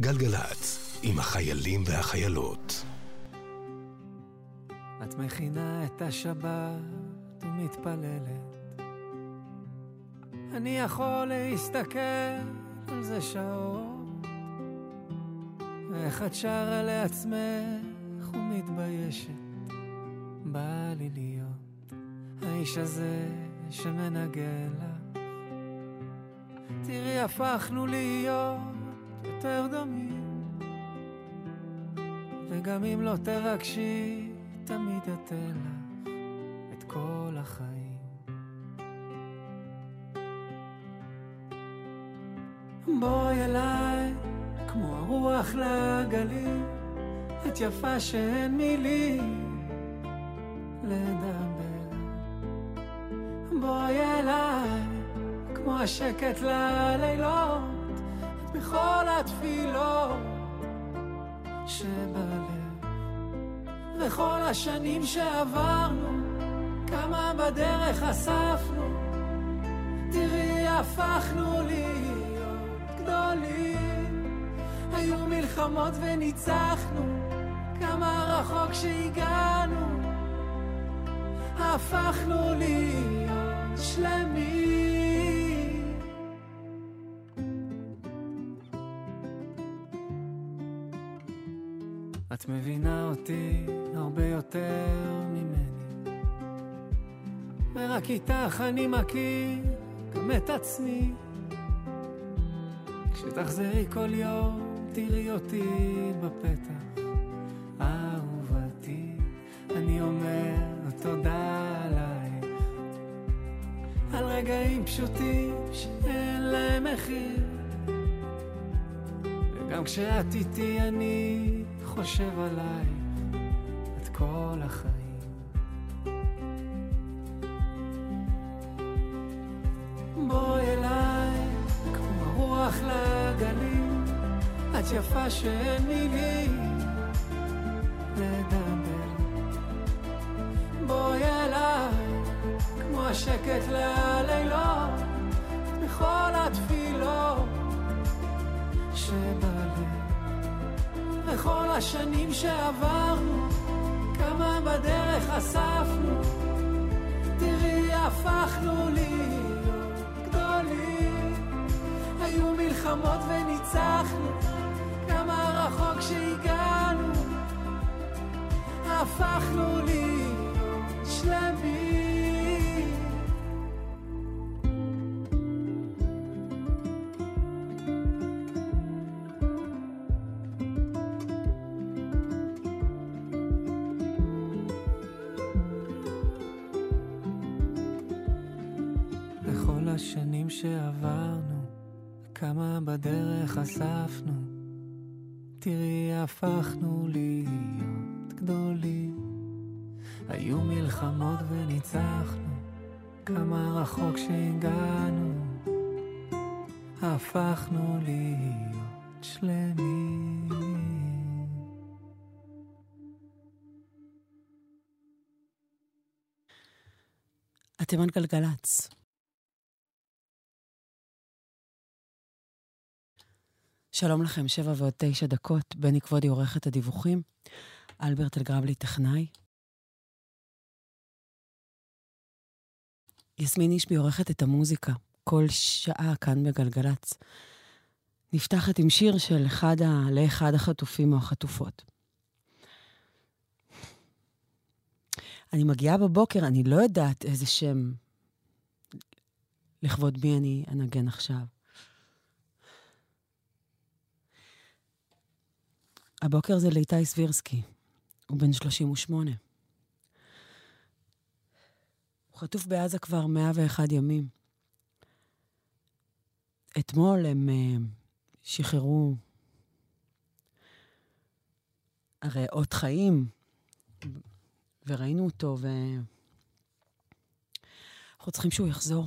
גלגלצ, עם החיילים והחיילות. את מכינה את השבת ומתפללת. אני יכול להסתכל על זה שעות, ואיך את שרה לעצמך ומתביישת. בא לי להיות האיש הזה שמנגן לך. תראי, הפכנו להיות יותר דומים, וגם אם לא תרגשי, תמיד אתן לך את כל החיים. בואי אליי, כמו הרוח לגלים, את יפה שאין מילים לדבר. בואי אליי, כמו השקט ללילות, בכל התפילות שבלב. וכל השנים שעברנו, כמה בדרך אספנו, תראי הפכנו להיות גדולים. היו מלחמות וניצחנו, כמה רחוק שהגענו, הפכנו להיות שלמים. את מבינה אותי הרבה יותר ממני, ורק איתך אני מכיר גם את עצמי. כשתחזרי כל יום, תראי אותי בפתח. אהובתי, אני אומר תודה עלייך, על רגעים פשוטים שאין להם מחיר. וגם כשאת איתי אני חושב עלייך את כל החיים. בואי אליי, כמו רוח לגלים, את יפה שאין מילים לדבר. בואי אליי, כמו השקט ללילות, בכל התפילות שבלב. וכל השנים שעברנו, כמה בדרך אספנו, תראי הפכנו להיות גדולים. היו מלחמות וניצחנו, כמה רחוק שהגענו, הפכנו להיות שלמים. בדרך אספנו, תראי הפכנו להיות גדולים. היו מלחמות וניצחנו, כמה רחוק שהגענו, הפכנו להיות שלמים. אתם על גלגלצ. שלום לכם, שבע ועוד תשע דקות. בני כבודי עורכת הדיווחים. אלברט אלגרבלי טכנאי. יסמין אישבי עורכת את המוזיקה, כל שעה כאן בגלגלצ. נפתחת עם שיר של אחד ה... לאחד החטופים או החטופות. אני מגיעה בבוקר, אני לא יודעת איזה שם לכבוד מי אני אנגן עכשיו. הבוקר זה לאיתי סבירסקי, הוא בן 38. הוא חטוף בעזה כבר 101 ימים. אתמול הם uh, שחררו הרי אות חיים, וראינו אותו, ו... אנחנו צריכים שהוא יחזור.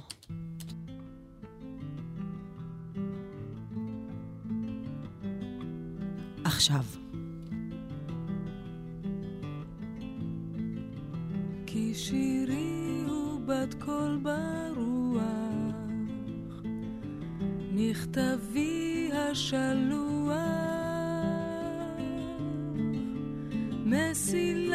עכשיו. כי שירי הוא בת קול ברוח, מכתבי השלוח, מסילה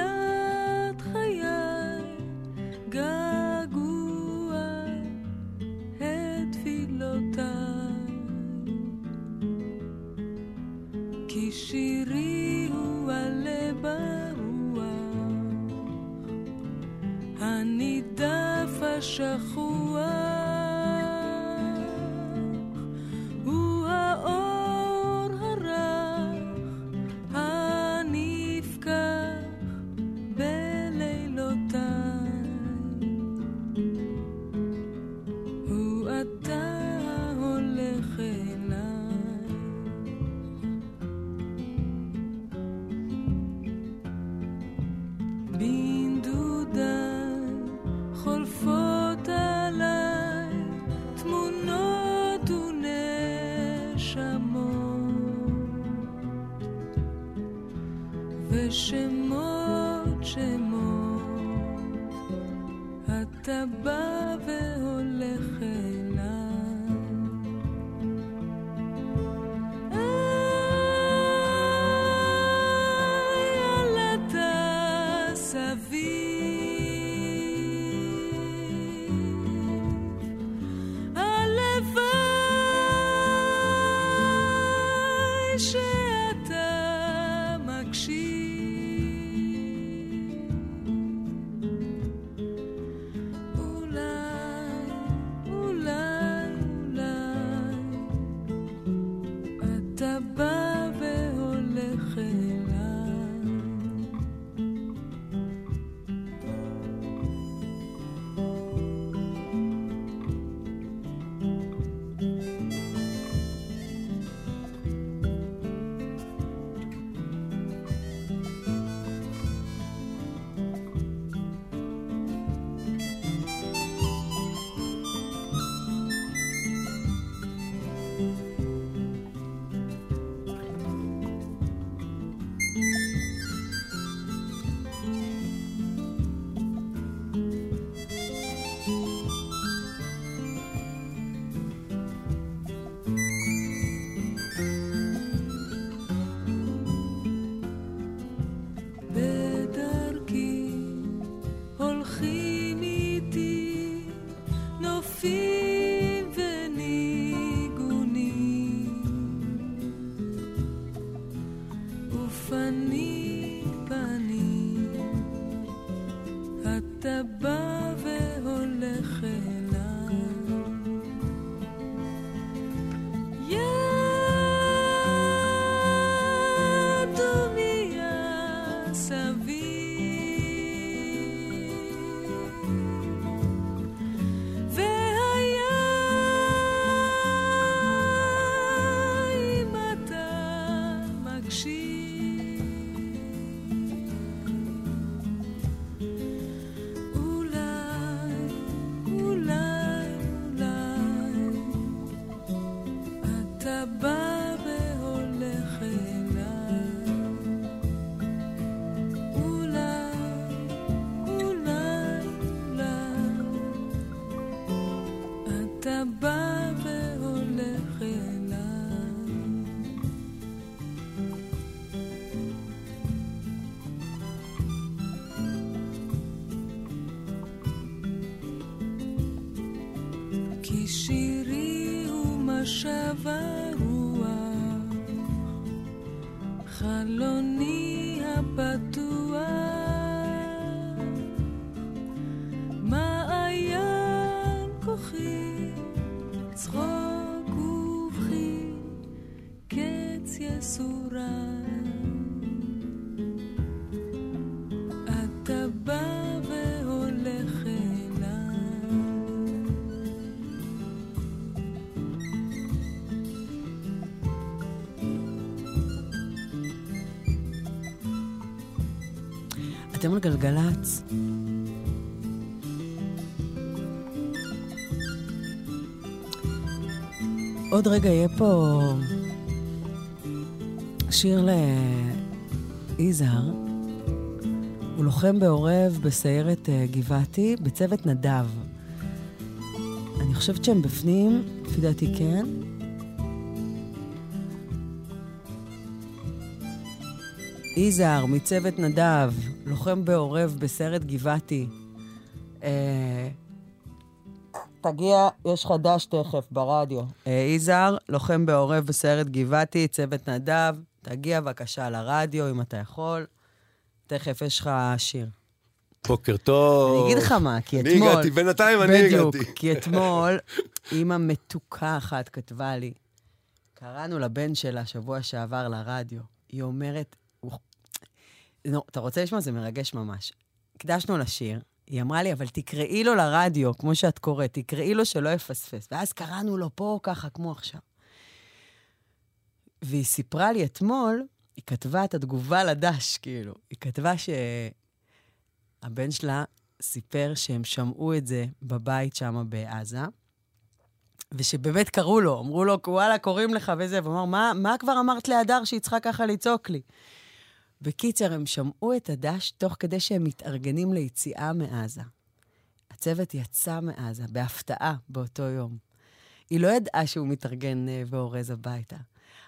על גלגלצ. עוד רגע יהיה פה שיר ליזהר. הוא לוחם בעורב בסיירת אה, גבעתי בצוות נדב. אני חושבת שהם בפנים, לפי דעתי כן. יזהר מצוות נדב, לוחם בעורב בסרט גבעתי. אה, תגיע, יש חדש תכף ברדיו. אה, יזהר, לוחם בעורב בסרט גבעתי, צוות נדב, תגיע בבקשה לרדיו אם אתה יכול. תכף יש לך שיר. בוקר טוב. אני אגיד לך מה, כי אני אתמול... הגעתי, בינתיים אני בדיוק, הגעתי. כי אתמול אימא מתוקה אחת כתבה לי, קראנו לבן שלה שבוע שעבר לרדיו, היא אומרת, נו, אתה רוצה לשמוע? זה מרגש ממש. הקדשנו לשיר, היא אמרה לי, אבל תקראי לו לרדיו, כמו שאת קוראת, תקראי לו שלא יפספס. ואז קראנו לו פה ככה, כמו עכשיו. והיא סיפרה לי אתמול, היא כתבה את התגובה לדש, כאילו. היא כתבה שהבן שלה סיפר שהם שמעו את זה בבית שם בעזה, ושבאמת קראו לו, אמרו לו, וואלה, קוראים לך וזה, והוא אמר, מה, מה כבר אמרת להדר שהיא צריכה ככה לצעוק לי? בקיצר, הם שמעו את הדש תוך כדי שהם מתארגנים ליציאה מעזה. הצוות יצא מעזה, בהפתעה, באותו יום. היא לא ידעה שהוא מתארגן אה, ואורז הביתה.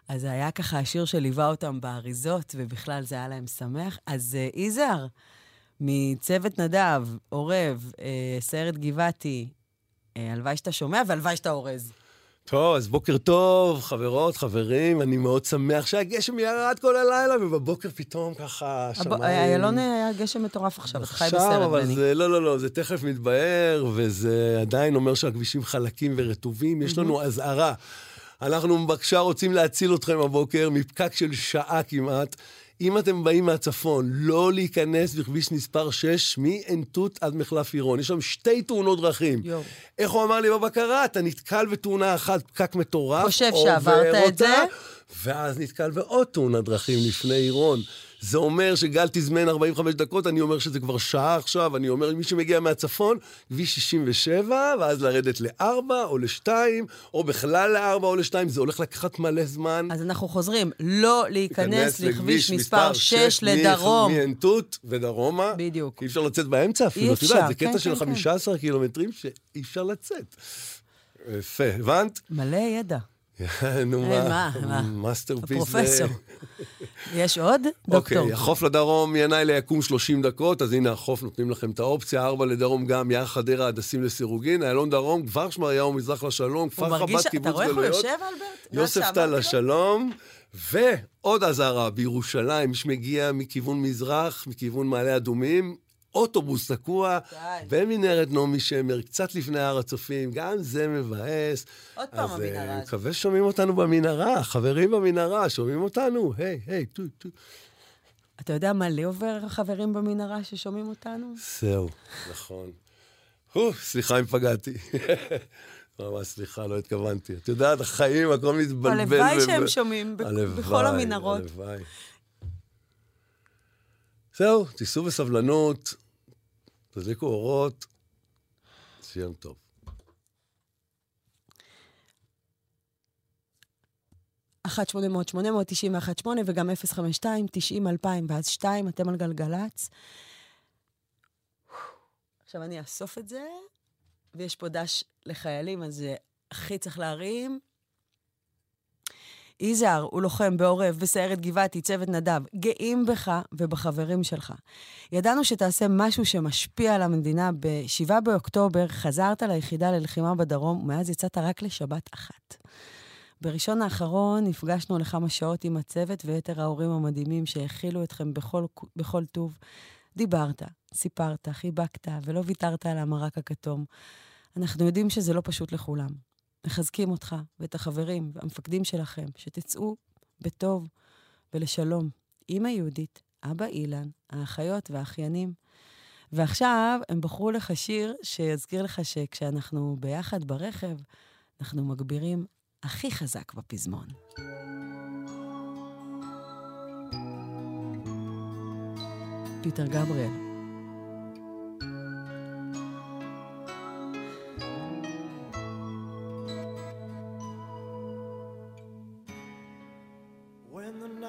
אז זה היה ככה השיר שליווה אותם באריזות, ובכלל זה היה להם שמח. אז אה, יזהר, מצוות נדב, עורב, אה, סיירת גבעתי, אה, הלוואי שאתה שומע והלוואי שאתה אורז. טוב, אז בוקר טוב, חברות, חברים, אני מאוד שמח שהגשם ירד כל הלילה, ובבוקר פתאום ככה שמיים... איילון היה גשם מטורף עכשיו, אתה חי עכשיו, בסרט, אבל בני. זה, לא, לא, לא, זה תכף מתבהר, וזה עדיין אומר שהכבישים חלקים ורטובים. יש לנו אזהרה. אנחנו בבקשה רוצים להציל אתכם הבוקר מפקק של שעה כמעט. אם אתם באים מהצפון, לא להיכנס בכביש מספר 6 מעין תות עד מחלף עירון. יש שם שתי תאונות דרכים. יואו. איך הוא אמר לי בבקרה? אתה נתקל בתאונה אחת, פקק מטורף. חושב שעברת את זה? ואז נתקל בעוד תאונת דרכים לפני עירון. זה אומר שגל תזמן 45 דקות, אני אומר שזה כבר שעה עכשיו, אני אומר למי שמגיע מהצפון, כביש 67, ואז לרדת ל-4 או ל-2, או בכלל ל-4 או ל-2, זה הולך לקחת מלא זמן. אז אנחנו חוזרים, לא להיכנס לכביש מספר 6 מ- לדרום. מעין תות ודרומה. בדיוק. אי אפשר לצאת באמצע אפילו, את יודעת, זה כן, קטע של כן, כן. 15 קילומטרים שאי אפשר לצאת. יפה, הבנת? מלא ידע. נו, אה, מה? מה, מה? מאסטרפיס. פרופסור. יש עוד? אוקיי, דוקטור. החוף לדרום, ינאי ליקום 30 דקות, אז הנה החוף, נותנים לכם את האופציה. ארבע לדרום גם, יער חדרה, הדסים לסירוגין, איילון דרום, כפר שמריהו, מזרח לשלום, כפר חב"ד, אתה קיבוץ רואה איך הוא גלויות. יושב, אלברט? מאז יוסף שאמרתי טל לו? לשלום, ועוד אזהרה, בירושלים, מי שמגיע מכיוון מזרח, מכיוון מעלה אדומים, אוטובוס תקוע. במנהרת נעמי שמר, קצת לפני הר הצופים, גם זה מבאס. עוד פעם אז, אה, המנהרה הזאת. מקווה ששומעים אותנו במנהרה, חברים במנהרה, שומעים אותנו? היי, היי, טו, טו. אתה יודע מה לי עובר חברים במנהרה ששומעים אותנו? זהו, נכון. סליחה אם פגעתי. ממש סליחה, לא התכוונתי. את יודעת, החיים, הכל מתבלבל. הלוואי שהם שומעים הלוואי, בכל המנהרות. הלוואי. זהו, תיסעו בסבלנות, תדליקו אורות, יום טוב. אחת שמונה מאות שמונה מאות תשעים ואחת שמונה וגם אפס חמש שתיים תשעים אלפיים ואז שתיים, אתם על גלגלצ. עכשיו אני אאסוף את זה, ויש פה דש לחיילים, אז הכי צריך להרים. יזהר, הוא לוחם בעורב, בסיירת גבעתי, צוות נדב. גאים בך ובחברים שלך. ידענו שתעשה משהו שמשפיע על המדינה. ב-7 באוקטובר חזרת ליחידה ללחימה בדרום, ומאז יצאת רק לשבת אחת. בראשון האחרון נפגשנו לכמה שעות עם הצוות ויתר ההורים המדהימים שהאכילו אתכם בכל, בכל טוב. דיברת, סיפרת, חיבקת ולא ויתרת על המרק הכתום. אנחנו יודעים שזה לא פשוט לכולם. מחזקים אותך ואת החברים והמפקדים שלכם, שתצאו בטוב ולשלום. אמא יהודית, אבא אילן, האחיות והאחיינים. ועכשיו הם בחרו לך שיר שיזכיר לך שכשאנחנו ביחד ברכב, אנחנו מגבירים הכי חזק בפזמון. פיטר גבריאל.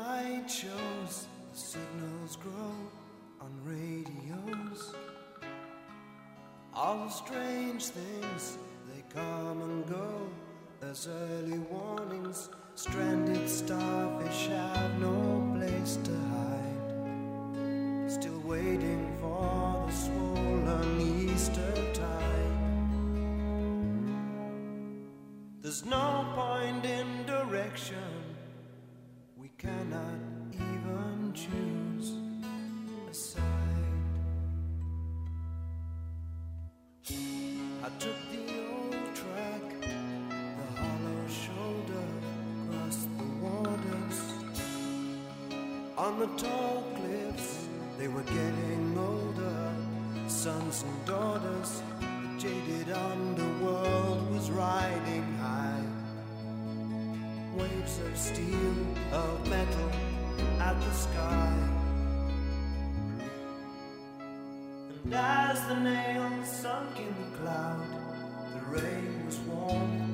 The shows, the signals grow on radios. All the strange things, they come and go as early warnings. Stranded starfish have no place to hide. cannot even choose a side. I took the old track, the hollow shoulder across the waters. On the tall cliffs, they were getting older, sons and daughters. The jaded underworld was riding of steel, of metal, at the sky. And as the nail sunk in the cloud, the rain was warm.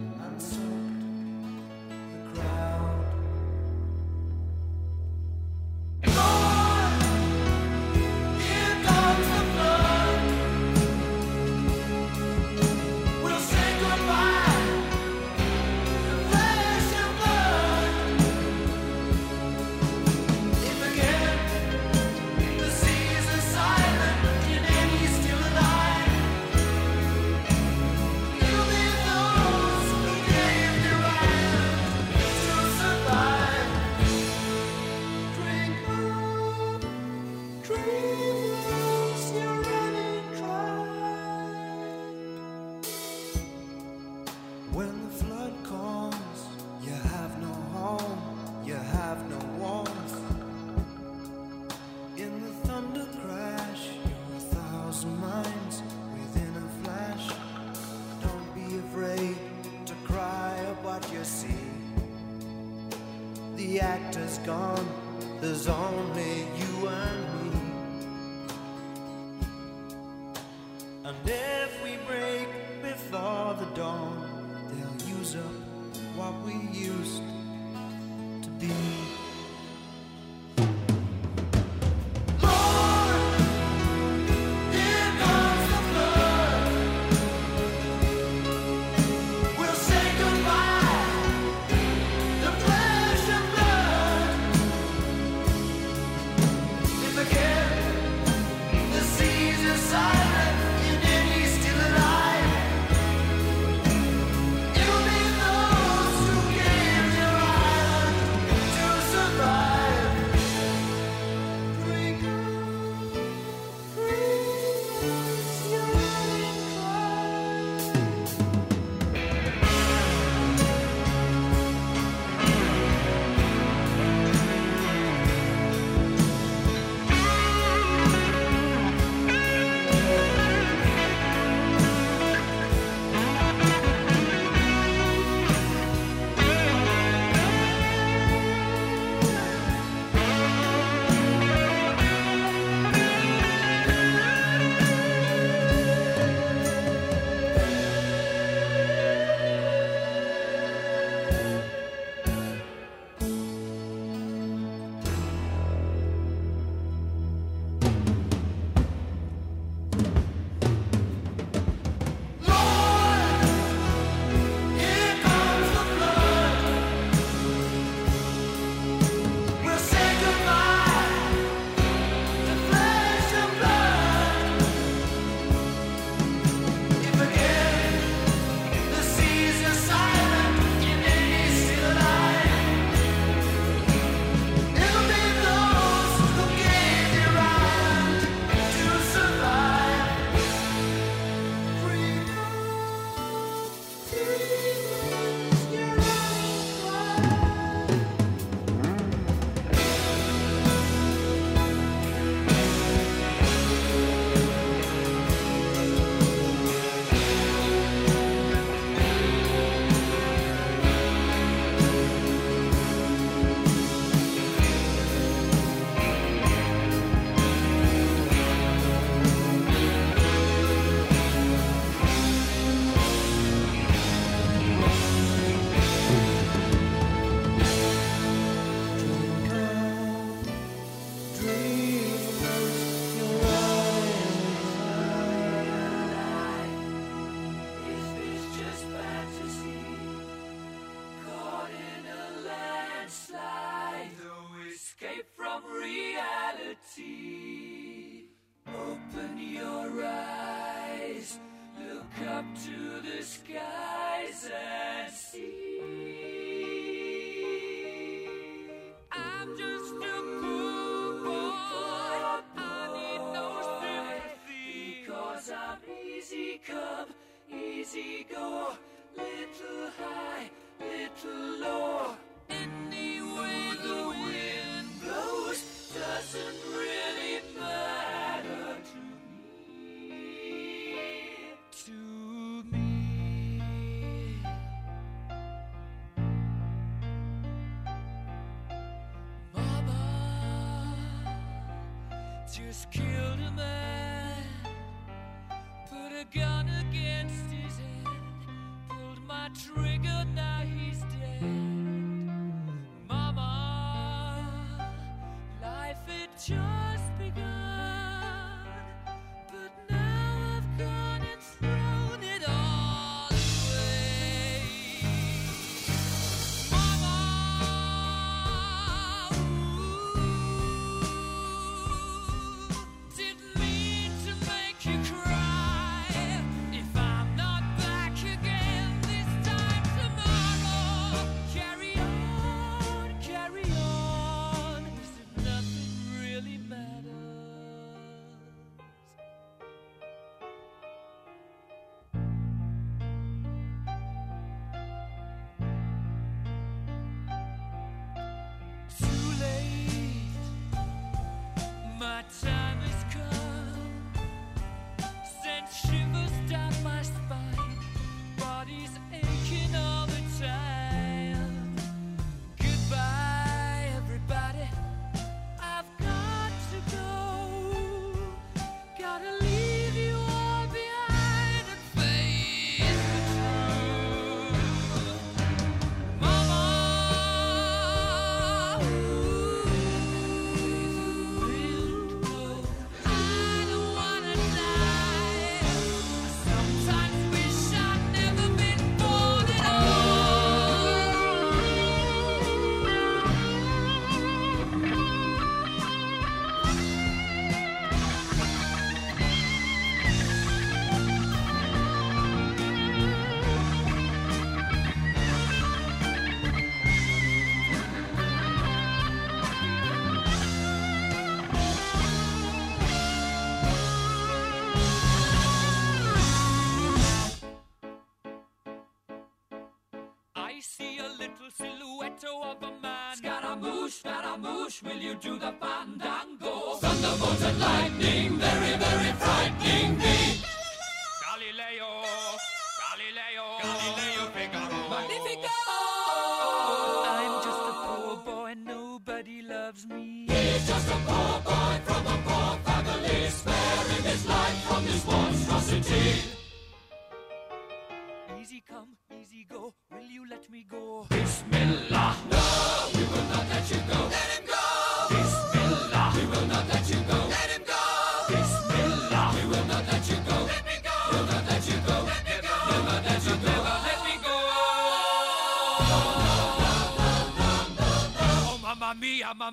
just killed a man, put a gun against his head, pulled my trigger, now he's dead. Mama, life it just will you do the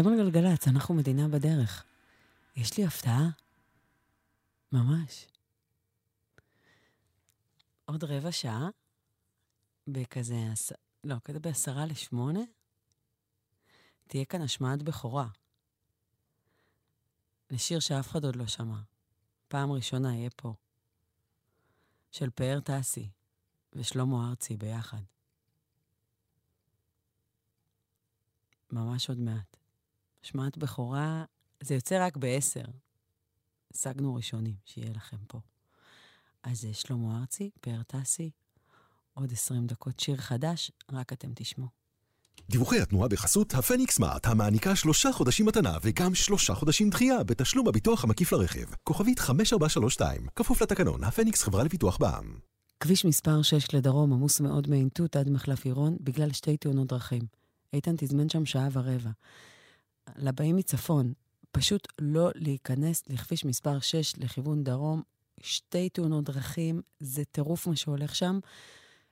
אתם על גלגלצ, אנחנו מדינה בדרך. יש לי הפתעה. ממש. עוד רבע שעה, בכזה, לא, כזה בעשרה לשמונה, תהיה כאן השמעת בכורה. לשיר שאף אחד עוד לא שמע. פעם ראשונה יהיה פה. של פאר טסי ושלמה ארצי ביחד. ממש עוד מעט. השמעת בכורה, זה יוצא רק בעשר. השגנו ראשונים, שיהיה לכם פה. אז זה שלמה ארצי, פאר טסי, עוד 20 דקות שיר חדש, רק אתם תשמעו. דיווחי התנועה בחסות הפניקס סמארט, המעניקה שלושה חודשים מתנה וגם שלושה חודשים דחייה בתשלום הביטוח המקיף לרכב. כוכבית 5432, כפוף לתקנון, הפניקס חברה לפיתוח בע"מ. כביש מספר 6 לדרום עמוס מאוד מעין תות עד מחלף עירון בגלל שתי תאונות דרכים. איתן תזמן שם שעה ורבע. לבאים מצפון, פשוט לא להיכנס לכביש מספר 6 לכיוון דרום. שתי תאונות דרכים, זה טירוף מה שהולך שם.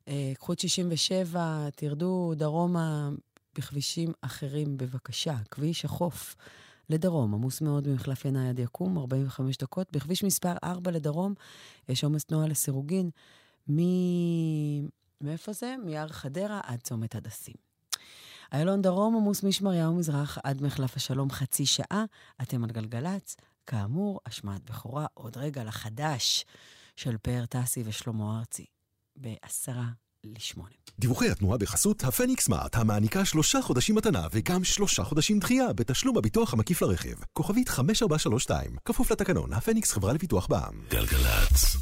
אה, קחו את 67, תרדו דרומה בכבישים אחרים, בבקשה. כביש החוף לדרום, עמוס מאוד במחלף ינאי עד יקום, 45 דקות. בכביש מספר 4 לדרום, יש עומס תנועה לסירוגין, מ... מאיפה זה? מיער חדרה עד צומת הדסים. איילון דרום עמוס משמריהו מזרח עד מחלף השלום חצי שעה, אתם על גלגלצ. כאמור, השמעת בכורה עוד רגע לחדש של פאר טסי ושלמה ארצי, בעשרה לשמונה. דיווחי התנועה בחסות הפניקס סמארט, המעניקה שלושה חודשים מתנה וגם שלושה חודשים דחייה בתשלום הביטוח המקיף לרכב. כוכבית 5432, כפוף לתקנון, הפניקס חברה לפיתוח בע"מ. גלגלצ.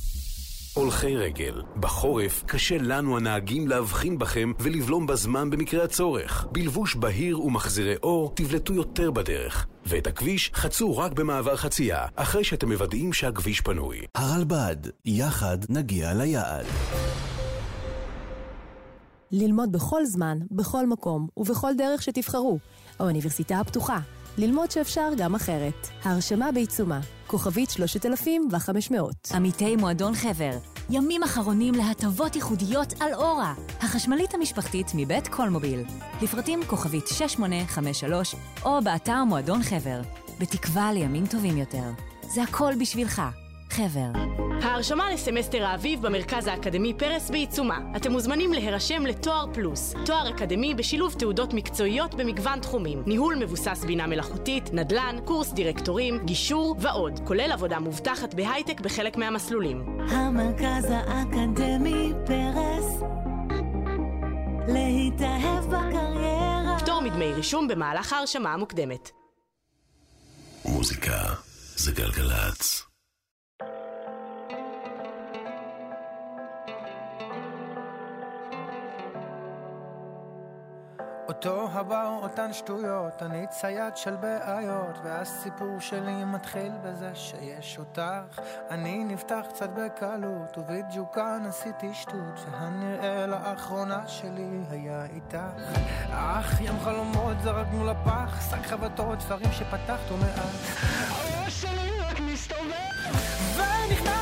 הולכי רגל. בחורף קשה לנו הנהגים להבחין בכם ולבלום בזמן במקרה הצורך. בלבוש בהיר ומחזירי אור תבלטו יותר בדרך. ואת הכביש חצו רק במעבר חצייה, אחרי שאתם מוודאים שהכביש פנוי. הרלב"ד, יחד נגיע ליעד. ללמוד בכל זמן, בכל מקום ובכל דרך שתבחרו. האוניברסיטה הפתוחה. ללמוד שאפשר גם אחרת. ההרשמה בעיצומה. כוכבית 3500. עמיתי מועדון חבר, ימים אחרונים להטבות ייחודיות על אורה, החשמלית המשפחתית מבית קולמוביל. לפרטים כוכבית 6853 או באתר מועדון חבר. בתקווה לימים טובים יותר. זה הכל בשבילך. חבר. ההרשמה לסמסטר האביב במרכז האקדמי פרס בעיצומה. אתם מוזמנים להירשם לתואר פלוס, תואר אקדמי בשילוב תעודות מקצועיות במגוון תחומים, ניהול מבוסס בינה מלאכותית, נדל"ן, קורס דירקטורים, גישור ועוד, כולל עבודה מובטחת בהייטק בחלק מהמסלולים. המרכז האקדמי פרס להתאהב בקריירה פטור מדמי רישום במהלך ההרשמה המוקדמת. מוזיקה זה גלגלצ. אותו הבר, אותן שטויות, אני צייד של בעיות, והסיפור שלי מתחיל בזה שיש אותך. אני נפתח קצת בקלות, ובדיוק כאן עשיתי שטות, והנראה לאחרונה שלי היה איתך. אך ים חלומות זרקנו לפח, שק חבטות, דברים שפתחת ומאז. הראש שלי רק מסתובב, ונכנסת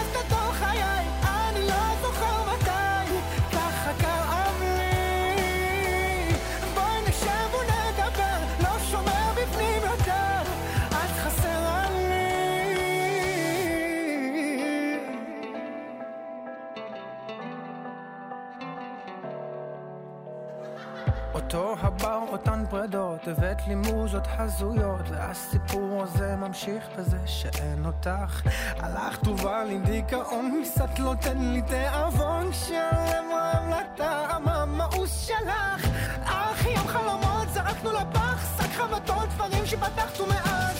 אותו הבר, אותן פרדות, הבאת לי מוזות הזויות, והסיפור הזה ממשיך בזה שאין אותך. הלכת ובא לי דיכאון, קצת לא תן לי תיאבון, שלם רב לטעם המאוס שלך. אך ים חלומות זרקנו לפח, שק חבטות, דברים שפתחת ומאז,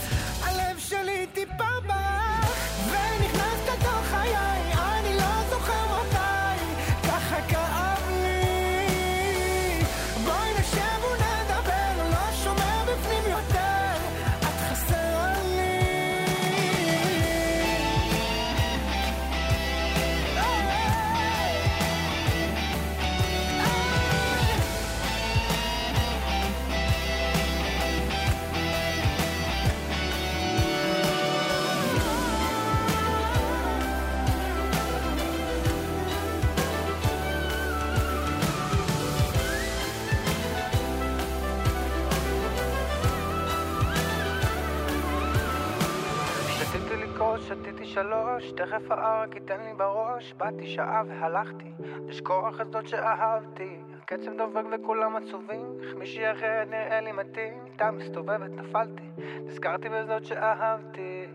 שלוש, תכף הארק ייתן לי בראש, באתי שעה והלכתי, לשכוח את זאת שאהבתי. הקצב דופק וכולם עצובים, איך מישהי אחרת נראה לי מתאים, איתה מסתובבת נפלתי, נזכרתי בזאת שאהבתי.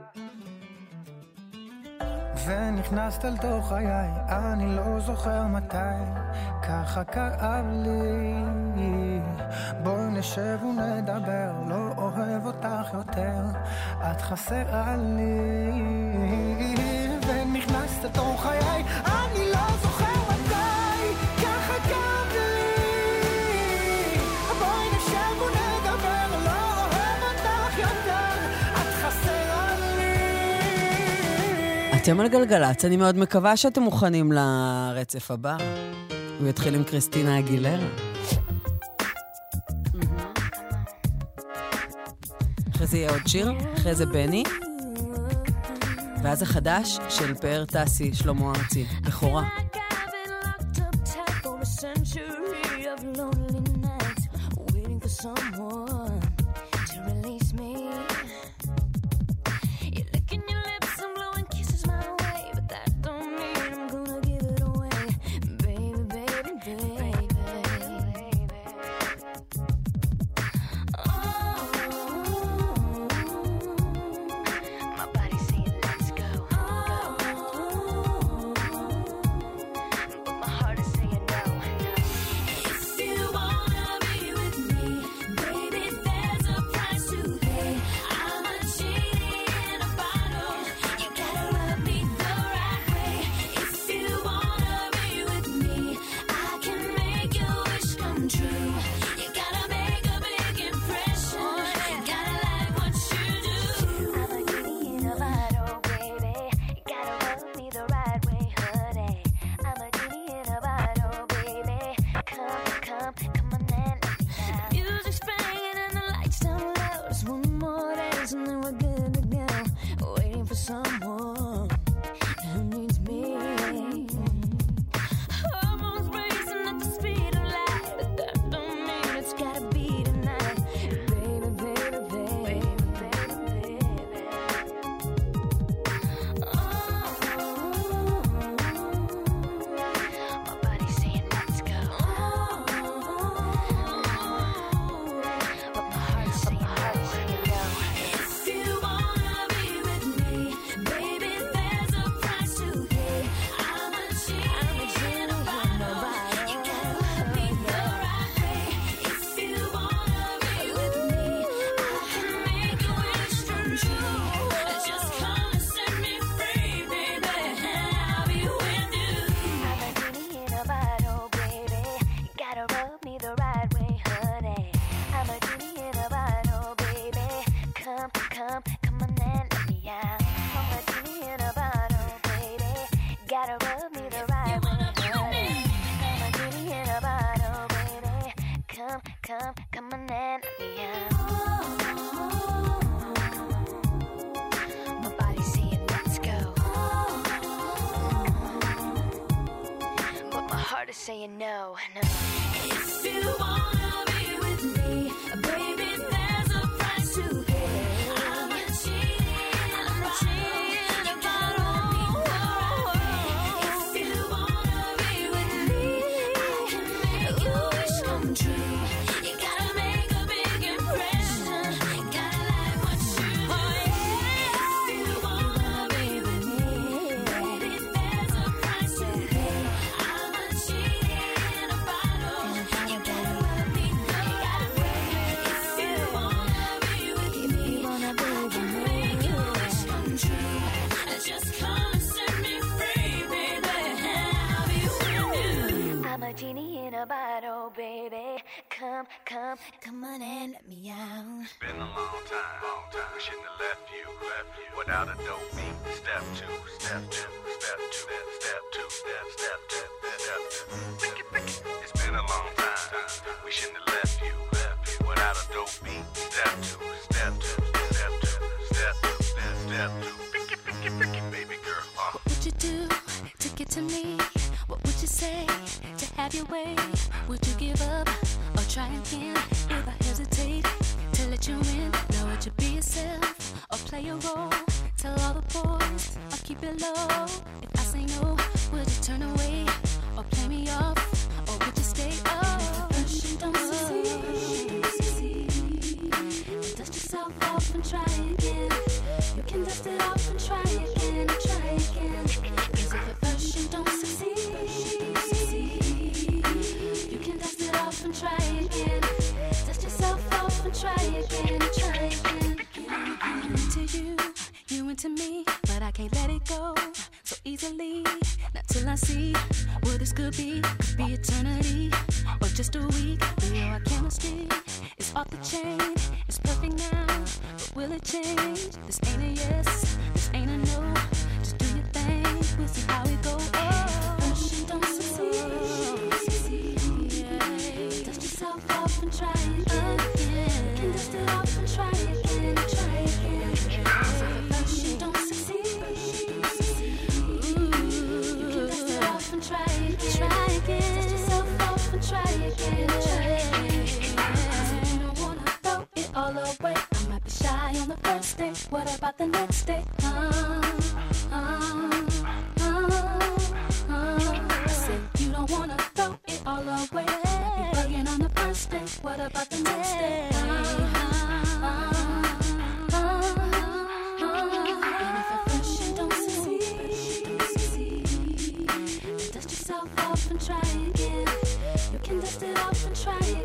ונכנסת אל תוך חיי, אני לא זוכר מתי, ככה כאב לי. בואי נשב ונדבר, לא אוהב אותך יותר, את חסרה לי. את חיי, אני לא זוכר מתי, ככה גם לי. בואי נשב ונדבר, לא אוהב אותך יותר, את חסרה לי. אתם על גלגלצ, אני מאוד מקווה שאתם מוכנים לרצף הבא. הוא יתחיל עם קריסטינה אגילרה. אחרי זה יהיה עוד שיר, אחרי זה בני. ואז החדש של פאר טסי, שלמה ארצי, בכורה. someone time, long time. We shouldn't have left you, left you. Without a dope beat, step two, step two, step two, step two, step, step, step, two. Think it, think it. It's been a long time. We shouldn't have left you, left you. Without a dope beat, step two, step two, step two, step two, step, step two. Think it, think it, baby girl. Uh. What would you do to get to me? What would you say to have your way? Would you give up or try again? what you in, know what you be yourself, or play a role. Tell all the boys, I'll keep it low. If I say no, would you turn away, or play me off, or would you stay up? Russian don't succeed, dust yourself off and try again. You can dust it off and try again. Into me, but I can't let it go so easily. Not till I see what this could be. Could be eternity or just a week. We know our chemistry is off the chain. It's perfect now, but will it change? This ain't a yes, this ain't a no. Just do your thing, we'll see how it goes. First you don't succeed. Dust yourself off and try all away. I might be shy on the first day. What about the next day? Uh, uh, uh, uh. I said you don't wanna throw it all away. Might be bugging on the first day. What about the next day? Uh, uh, uh, uh. Try again. You can dust it off and try again,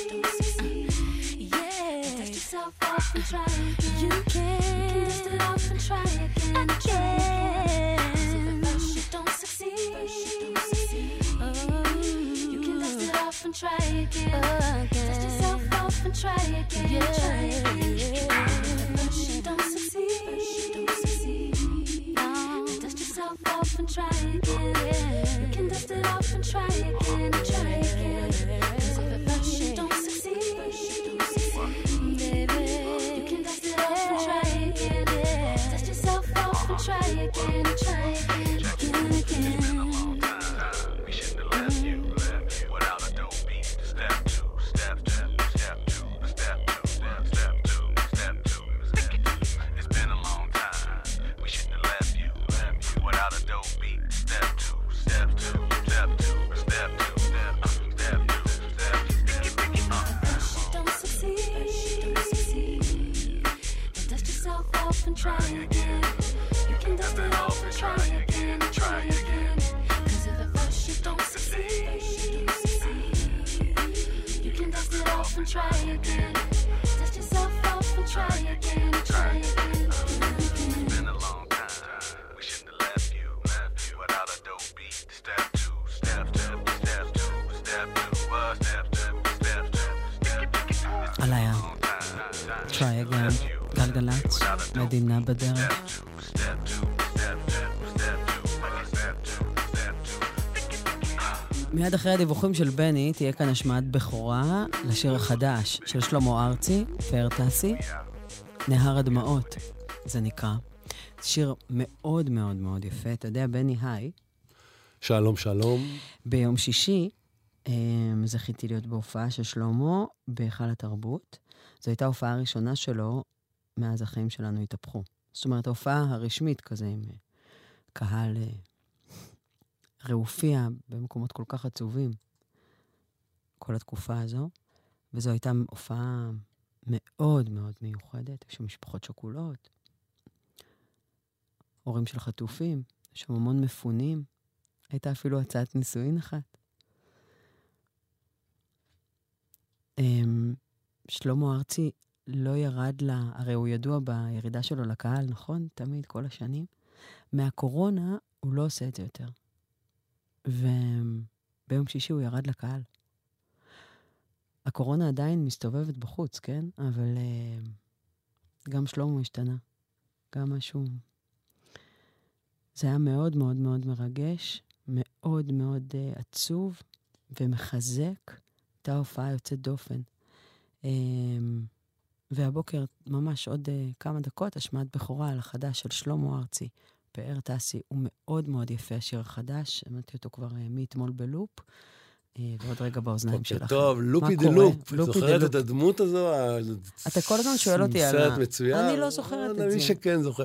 and try again. You can and try again. Again. you can dust it off and try again. Dust yourself off and try again. Try again. You dust yourself off and try again. You can dust it off and try again, try again. Try again, try again, step. עליי ה-try again, גלגלצ, מדינה בדרך. מיד אחרי הדיווחים של בני, תהיה כאן השמעת בכורה לשיר החדש של שלמה ארצי, פאר טסי, נהר הדמעות, זה נקרא. שיר מאוד מאוד מאוד יפה. אתה יודע, בני, היי, שלום, שלום. ביום שישי אמ, זכיתי להיות בהופעה של שלמה בהיכל התרבות. זו הייתה ההופעה הראשונה שלו מאז החיים שלנו התהפכו. זאת אומרת, ההופעה הרשמית כזה עם אה, קהל אה, רעופיה במקומות כל כך עצובים כל התקופה הזו. וזו הייתה הופעה מאוד מאוד מיוחדת. יש שם משפחות שכולות, הורים של חטופים, יש שם המון מפונים. הייתה אפילו הצעת נישואין אחת. אמ, שלמה ארצי לא ירד לה, הרי הוא ידוע בירידה שלו לקהל, נכון? תמיד, כל השנים. מהקורונה הוא לא עושה את זה יותר. וביום שישי הוא ירד לקהל. הקורונה עדיין מסתובבת בחוץ, כן? אבל אה, גם שלמה השתנה. גם משהו... זה היה מאוד מאוד מאוד מרגש, מאוד מאוד אה, עצוב ומחזק. הייתה הופעה יוצאת דופן. אה, והבוקר, ממש עוד אה, כמה דקות, השמעת בכורה על החדש של שלמה ארצי, פאר טסי. הוא מאוד מאוד יפה, השיר החדש. שמעתי אותו כבר אה, מאתמול בלופ, ועוד רגע באוזניים שלך. טוב, לופי דה? לופ. את זוכרת. את הדמות הזו? אתה כל הזמן שואל אותי על סרט ה- מצוין. אני לא זוכרת את זה. מי שכן זוכר.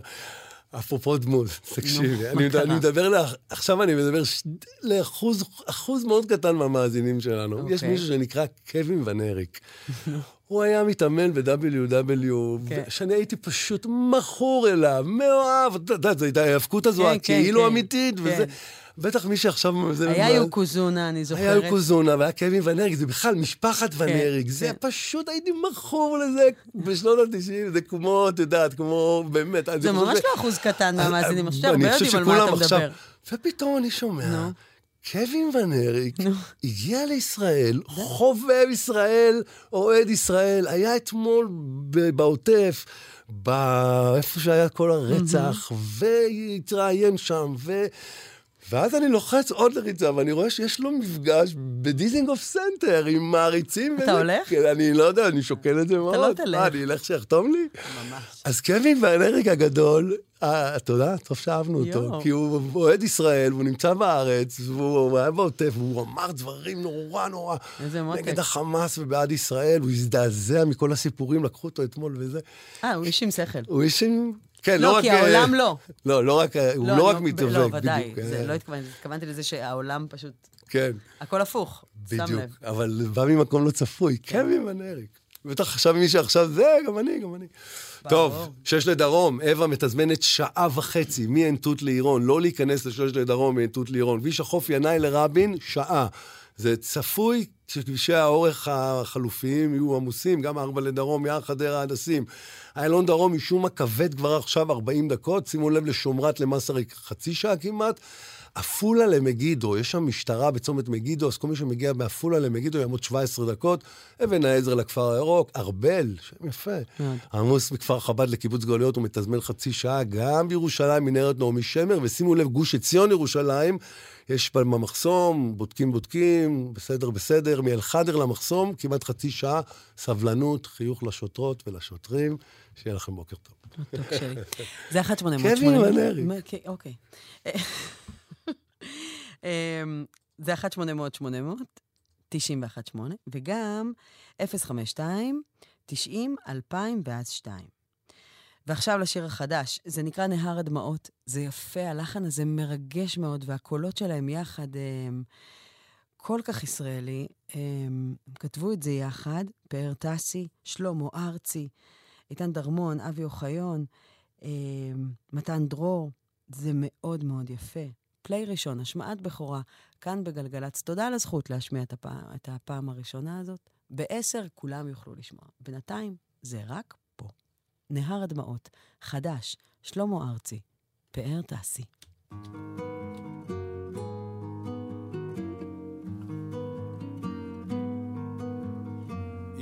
אפרופו דמות, תקשיבי, אני? אני מדבר, לך- עכשיו אני מדבר ש- לאחוז אחוז מאוד קטן מהמאזינים שלנו. יש אוקיי. מישהו שנקרא קווין ונריק. הוא היה מתאמן ב-WW, כן. שאני הייתי פשוט מכור אליו, מאוהב, אתה יודע, זו הייתה ההאבקות הזו, כן, כן, הכאילו כן, אמיתית, וזה... כן. בטח מי שעכשיו... היה יוקוזונה, אני זוכרת. היה יוקוזונה, והיה קווין ונריק, זה בכלל משפחת ונריק, זה כן. פשוט הייתי מכור לזה בשנות ה-90, זה כמו, את יודעת, כמו, באמת. זה ממש לא אחוז קטן מהמאזינים, עכשיו אני הרבה חושב יודעים על מה שכולם אתה עכשיו- מדבר. ופתאום אני שומע. קווין ונריק הגיע לישראל, חובב ישראל, אוהד ישראל, היה אתמול בעוטף, איפה שהיה כל הרצח, והתראיין שם, ו... ואז אני לוחץ עוד לריצה, ואני רואה שיש לו מפגש בדיזינגוף סנטר עם מעריצים. אתה וזה- הולך? כן, אני לא יודע, אני שוקל את זה מאוד. לא תלך. מה, אני אלך שיחתום לי? ממש. אז קווין והאנריק הגדול, אה, אתה יודע, טוב שאהבנו אותו. כי הוא אוהד ישראל, והוא נמצא בארץ, והוא היה בעוטף, והוא אמר דברים נורא נורא איזה מותק. נגד החמאס ובעד ישראל, הוא הזדעזע מכל הסיפורים, לקחו אותו אתמול וזה. אה, הוא איש עם שכל. הוא איש עם... כן, לא, לא רק... כי אה, העולם לא. לא, לא רק... אה, הוא לא אני רק מתאבק, לא, ודאי. בדיוק, זה אה, לא התכוונתי, התכוונתי לזה שהעולם פשוט... כן, הכל הפוך. שם בדיוק. לב. אבל בא ממקום לא צפוי, קווין ואנריק. בטח עכשיו מי שעכשיו זה, גם אני, גם אני. טוב, שש לדרום, אווה מתזמנת שעה וחצי מעין תות לעירון, לא להיכנס לשש לדרום מעין תות לעירון. כביש החוף ינאי לרבין, שעה. זה צפוי שכבישי האורך החלופיים יהיו עמוסים, גם ארבע לדרום, מיער חדרה הדסים. איילון דרום משום מה כבד כבר עכשיו 40 דקות, שימו לב לשומרת למסריק חצי שעה כמעט. עפולה למגידו, יש שם משטרה בצומת מגידו, אז כל מי שמגיע מעפולה למגידו יעמוד 17 דקות. אבן העזר לכפר הירוק, ארבל, שם יפה. עמוס מכפר חב"ד לקיבוץ גלויות הוא מתזמן חצי שעה, גם בירושלים מנהרת נעמי שמר, ושימו לב, גוש עציון ירושלים, יש במחסום, בודקים בודקים, בסדר בסדר, מאלחדר למחסום, כמעט חצי שעה, סבלנות, חיוך לשוטרות ולשוטרים, שיהיה לכם בוקר טוב. שלי. זה 1 800 קווין ונריק. אוקיי. אמ, זה 1 800 800 91 8 וגם 052 90 2000 ואז 2. ועכשיו לשיר החדש, זה נקרא נהר הדמעות. זה יפה, הלחן הזה מרגש מאוד, והקולות שלהם יחד הם כל כך ישראלי. הם, הם כתבו את זה יחד, פאר טסי, שלמה ארצי, איתן דרמון, אבי אוחיון, מתן דרור, זה מאוד מאוד יפה. פליי ראשון, השמעת בכורה, כאן בגלגלצ. תודה על הזכות להשמיע את הפעם, את הפעם הראשונה הזאת. בעשר כולם יוכלו לשמוע. בינתיים, זה רק פה. נהר הדמעות, חדש, שלמה ארצי, פאר טסי.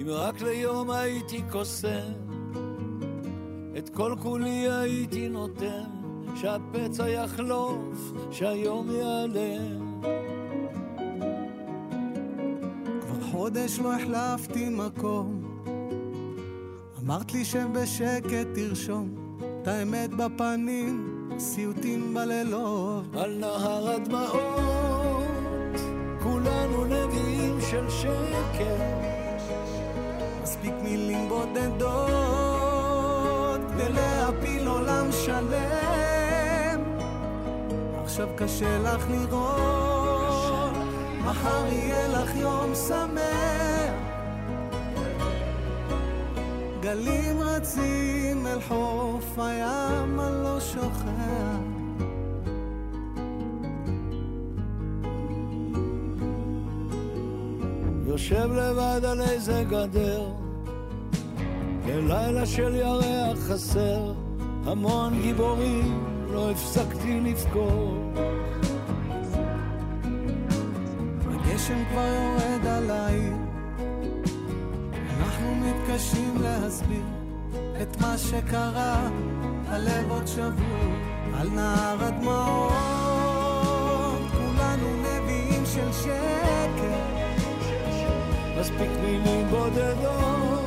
אם רק ליום הייתי קוסם, את כל כולי הייתי נותן, שהפצע יחלוף, שהיום ייעלם. כבר חודש לא החלפתי מקום. אמרת לי שבשקט תרשום את האמת בפנים, סיוטים בלילות. על נהר הדמעות, כולנו נביאים של שקר. מספיק מילים בודדות כדי להפיל עולם שלם. עכשיו קשה לך לראות, מחר יהיה לך יום שמח. גלים רצים אל חוף הים, אני לא שוכח. יושב לבד על איזה גדר, בלילה של ירח חסר, המון גיבורים לא הפסקתי לבכור. הגשם כבר יורד עליי, אנחנו מתקשים להסביר את מה שקרה, הלב עוד שבור על נהר הדמעות. כולנו נביאים של שקר, מספיק מילים בודדות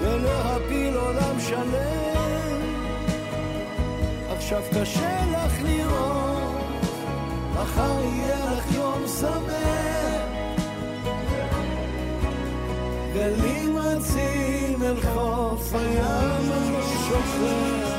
ולהפיל עולם שלם. עכשיו קשה לך לראות, מחר יהיה לך יום שמח. גלים רצים אל חוף הים, אני שוכח.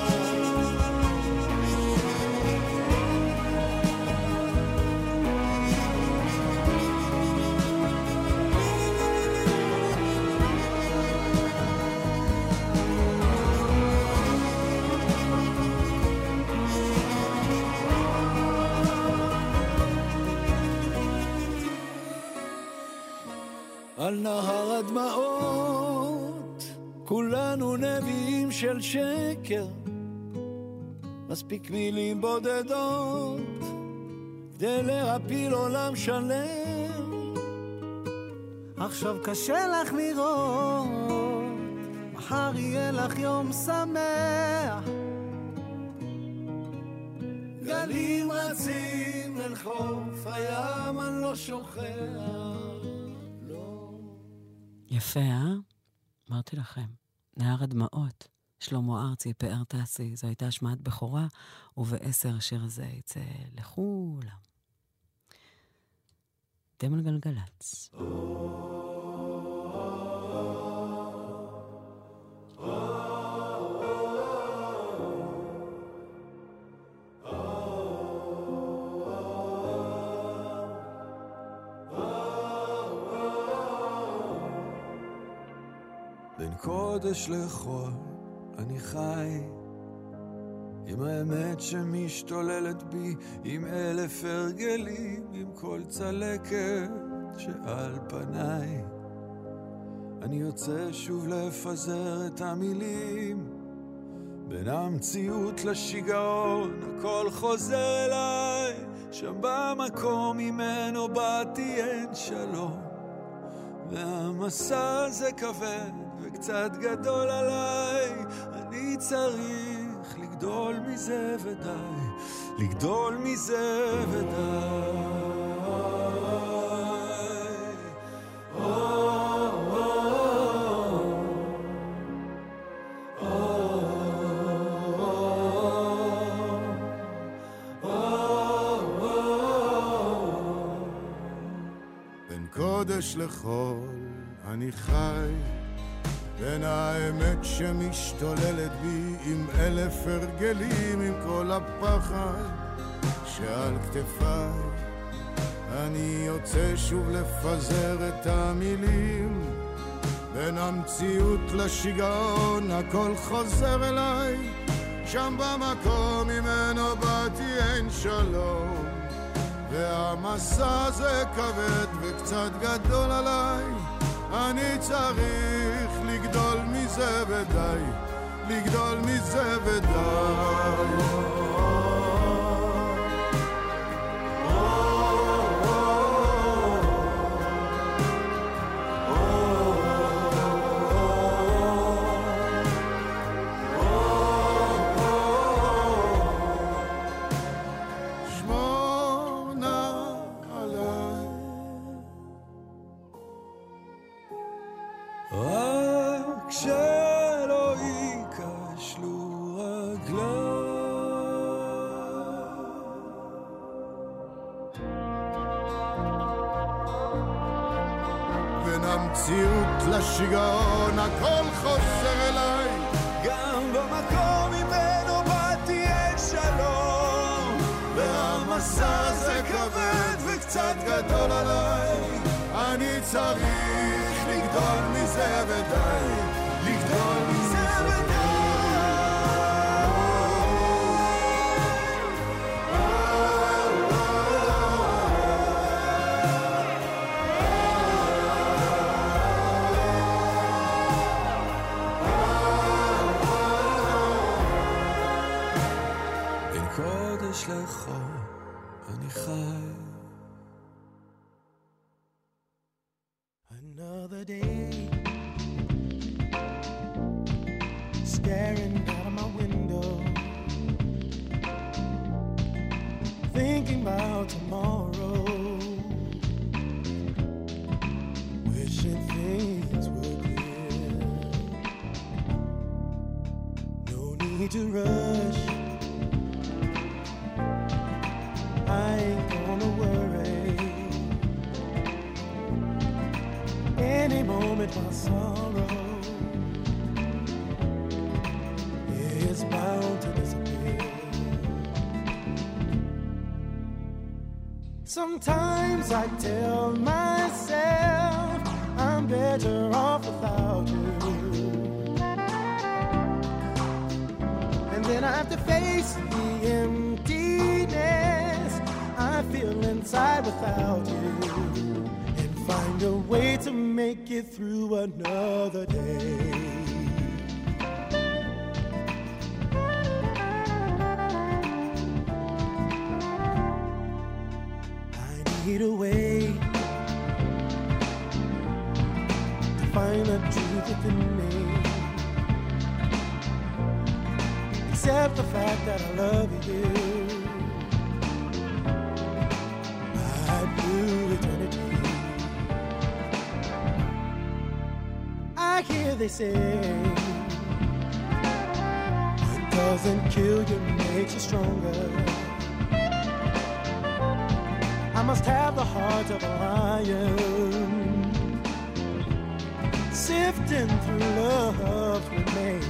על נהר הדמעות, כולנו נביאים של שקר. מספיק מילים בודדות כדי להפיל עולם שלם. עכשיו קשה לך לראות, מחר יהיה לך יום שמח. גלים רצים אל חוף הים, אני לא שוכח. יפה, אה? אמרתי לכם. נהר הדמעות, שלמה ארצי, פאר טסי, זו הייתה השמעת בכורה, ובעשר השיר הזה יצא לכולם. אתם על גלגלצ. בין קודש לחול אני חי עם האמת שמשתוללת בי, עם אלף הרגלים, עם כל צלקת שעל פניי. אני יוצא שוב לפזר את המילים, בין המציאות לשיגעון, הכל חוזר אליי, שם במקום ממנו באתי אין שלום. והמסע הזה כבד וקצת גדול עליי, אני צריך לגדול מזה ודי, לגדול מזה ודי. קודש לחול אני חי, בין האמת שמשתוללת בי עם אלף הרגלים, עם כל הפחד שעל כתפיי. אני יוצא שוב לפזר את המילים, בין המציאות לשיגעון הכל חוזר אליי, שם במקום ממנו באתי אין שלום. והמסע הזה כבד וקצת גדול עליי, אני צריך לגדול מזה ודי, לגדול מזה ודי. facing. What doesn't kill you makes you stronger. I must have the heart of a lion, sifting through love's remains.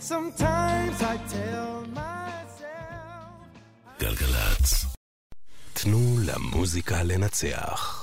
Sometimes I tell myself. גלגלצ. תנו למוזיקה לנצח.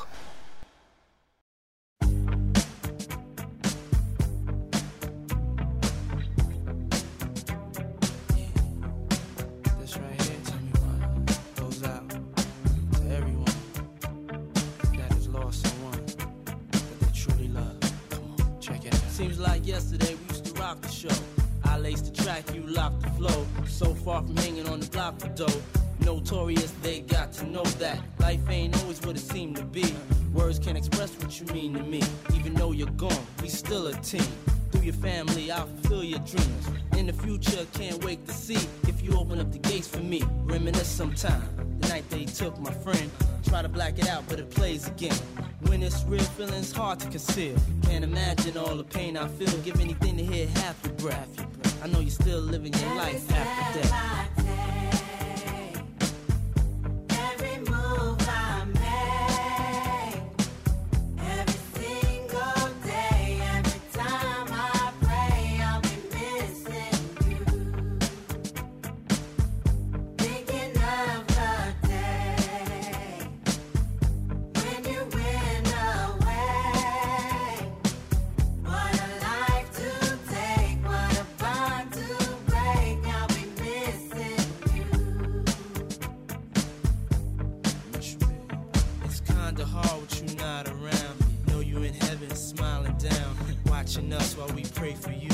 watching us while we pray for you.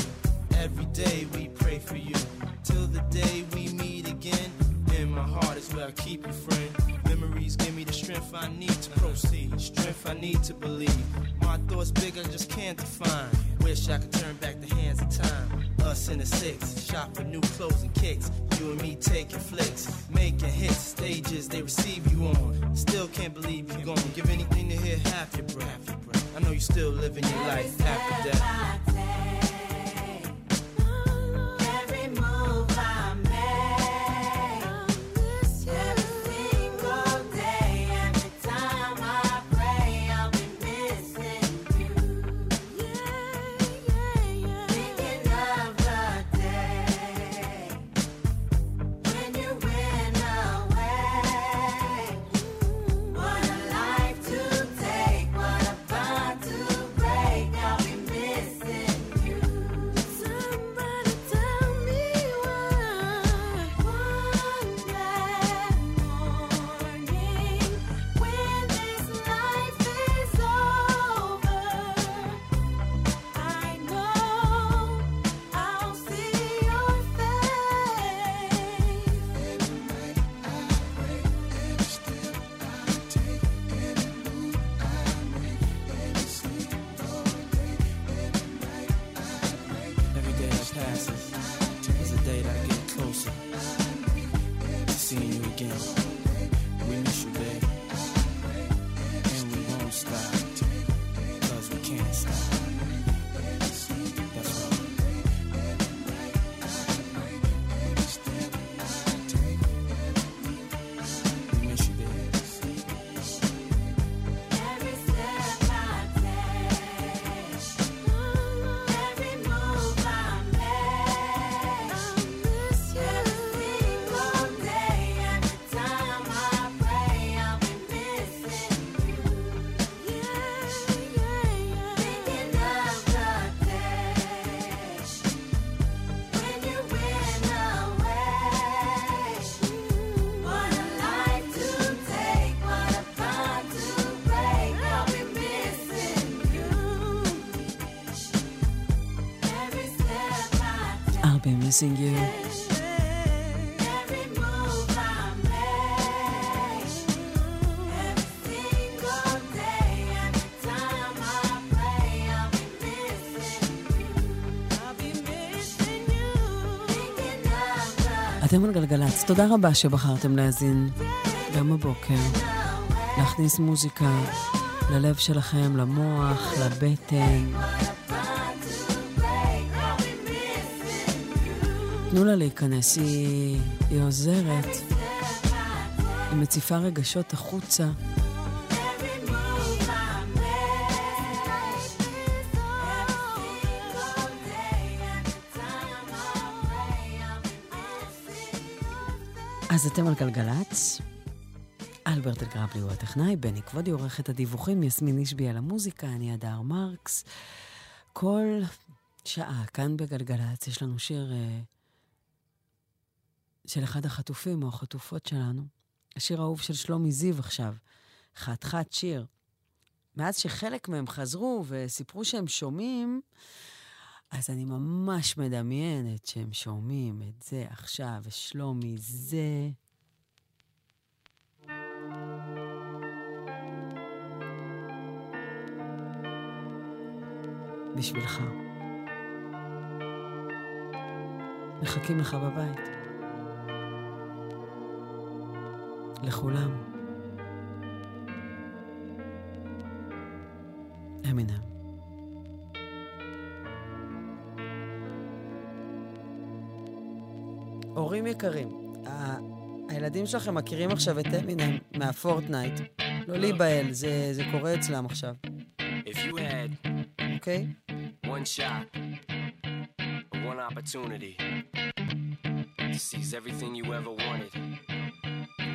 Every day we pray for you. Till the day we meet again. In my heart is where I keep you, friend. Memories give me the strength I need to proceed. Strength I need to believe. My thoughts big, I just can't define. Wish I could turn back the hands of time. Us in the six, shop for new clothes and kicks. Of the אתם על גלגלצ, תודה רבה שבחרתם להאזין גם הבוקר, להכניס מוזיקה ללב שלכם, למוח, לבטן. תנו לה להיכנס, היא, היא עוזרת, היא מציפה רגשות החוצה. אז אתם על גלגלצ. אלברט אלגרבלי הוא הטכנאי, בני כבודי עורכת הדיווחים, יסמין אישבי על המוזיקה, אני הדר מרקס. כל שעה כאן בגלגלצ יש לנו שיר אה, של אחד החטופים או החטופות שלנו. השיר האהוב של שלומי זיו עכשיו, חתיכת שיר. מאז שחלק מהם חזרו וסיפרו שהם שומעים, אז אני ממש מדמיינת שהם שומעים את זה עכשיו, ושלומי זה... בשבילך. מחכים לך בבית. לכולם. אמינם. הורים יקרים, ה- הילדים שלכם מכירים עכשיו את אמינם מהפורטנייט. לא להיבהל, זה, זה קורה אצלם עכשיו, אוקיי? one shot, one opportunity to seize everything you ever wanted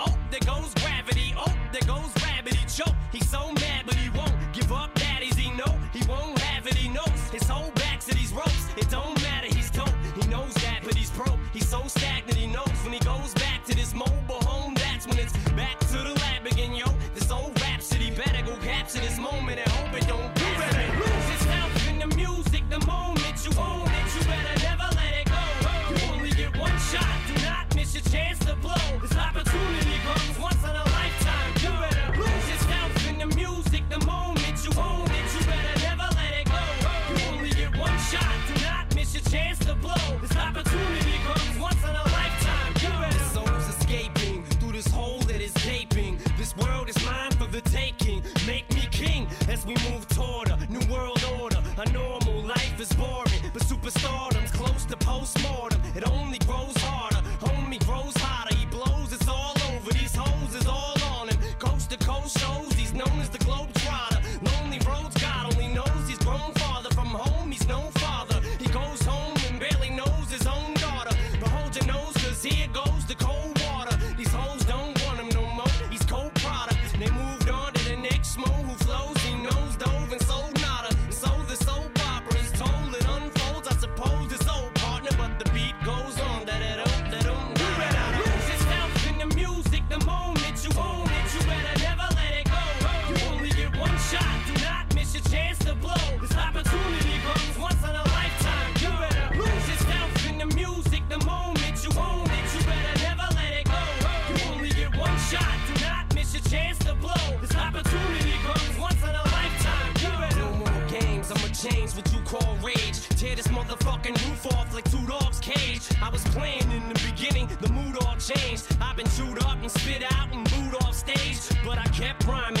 Oh, there goes gravity. Oh, there goes rabbit. He choke. He's so mad, but he won't give up. Daddies, he know he won't have it. He knows his whole back to these ropes. It don't matter. He's dope. He knows that, but he's broke. He's so stagnant. He knows when he goes as we move toward a new world order. A normal life is boring, but superstardom's close to postmortem. James, what you call rage. Tear this motherfucking roof off like two dogs' cage. I was playing in the beginning, the mood all changed. I've been chewed up and spit out and booed off stage, but I kept rhyming.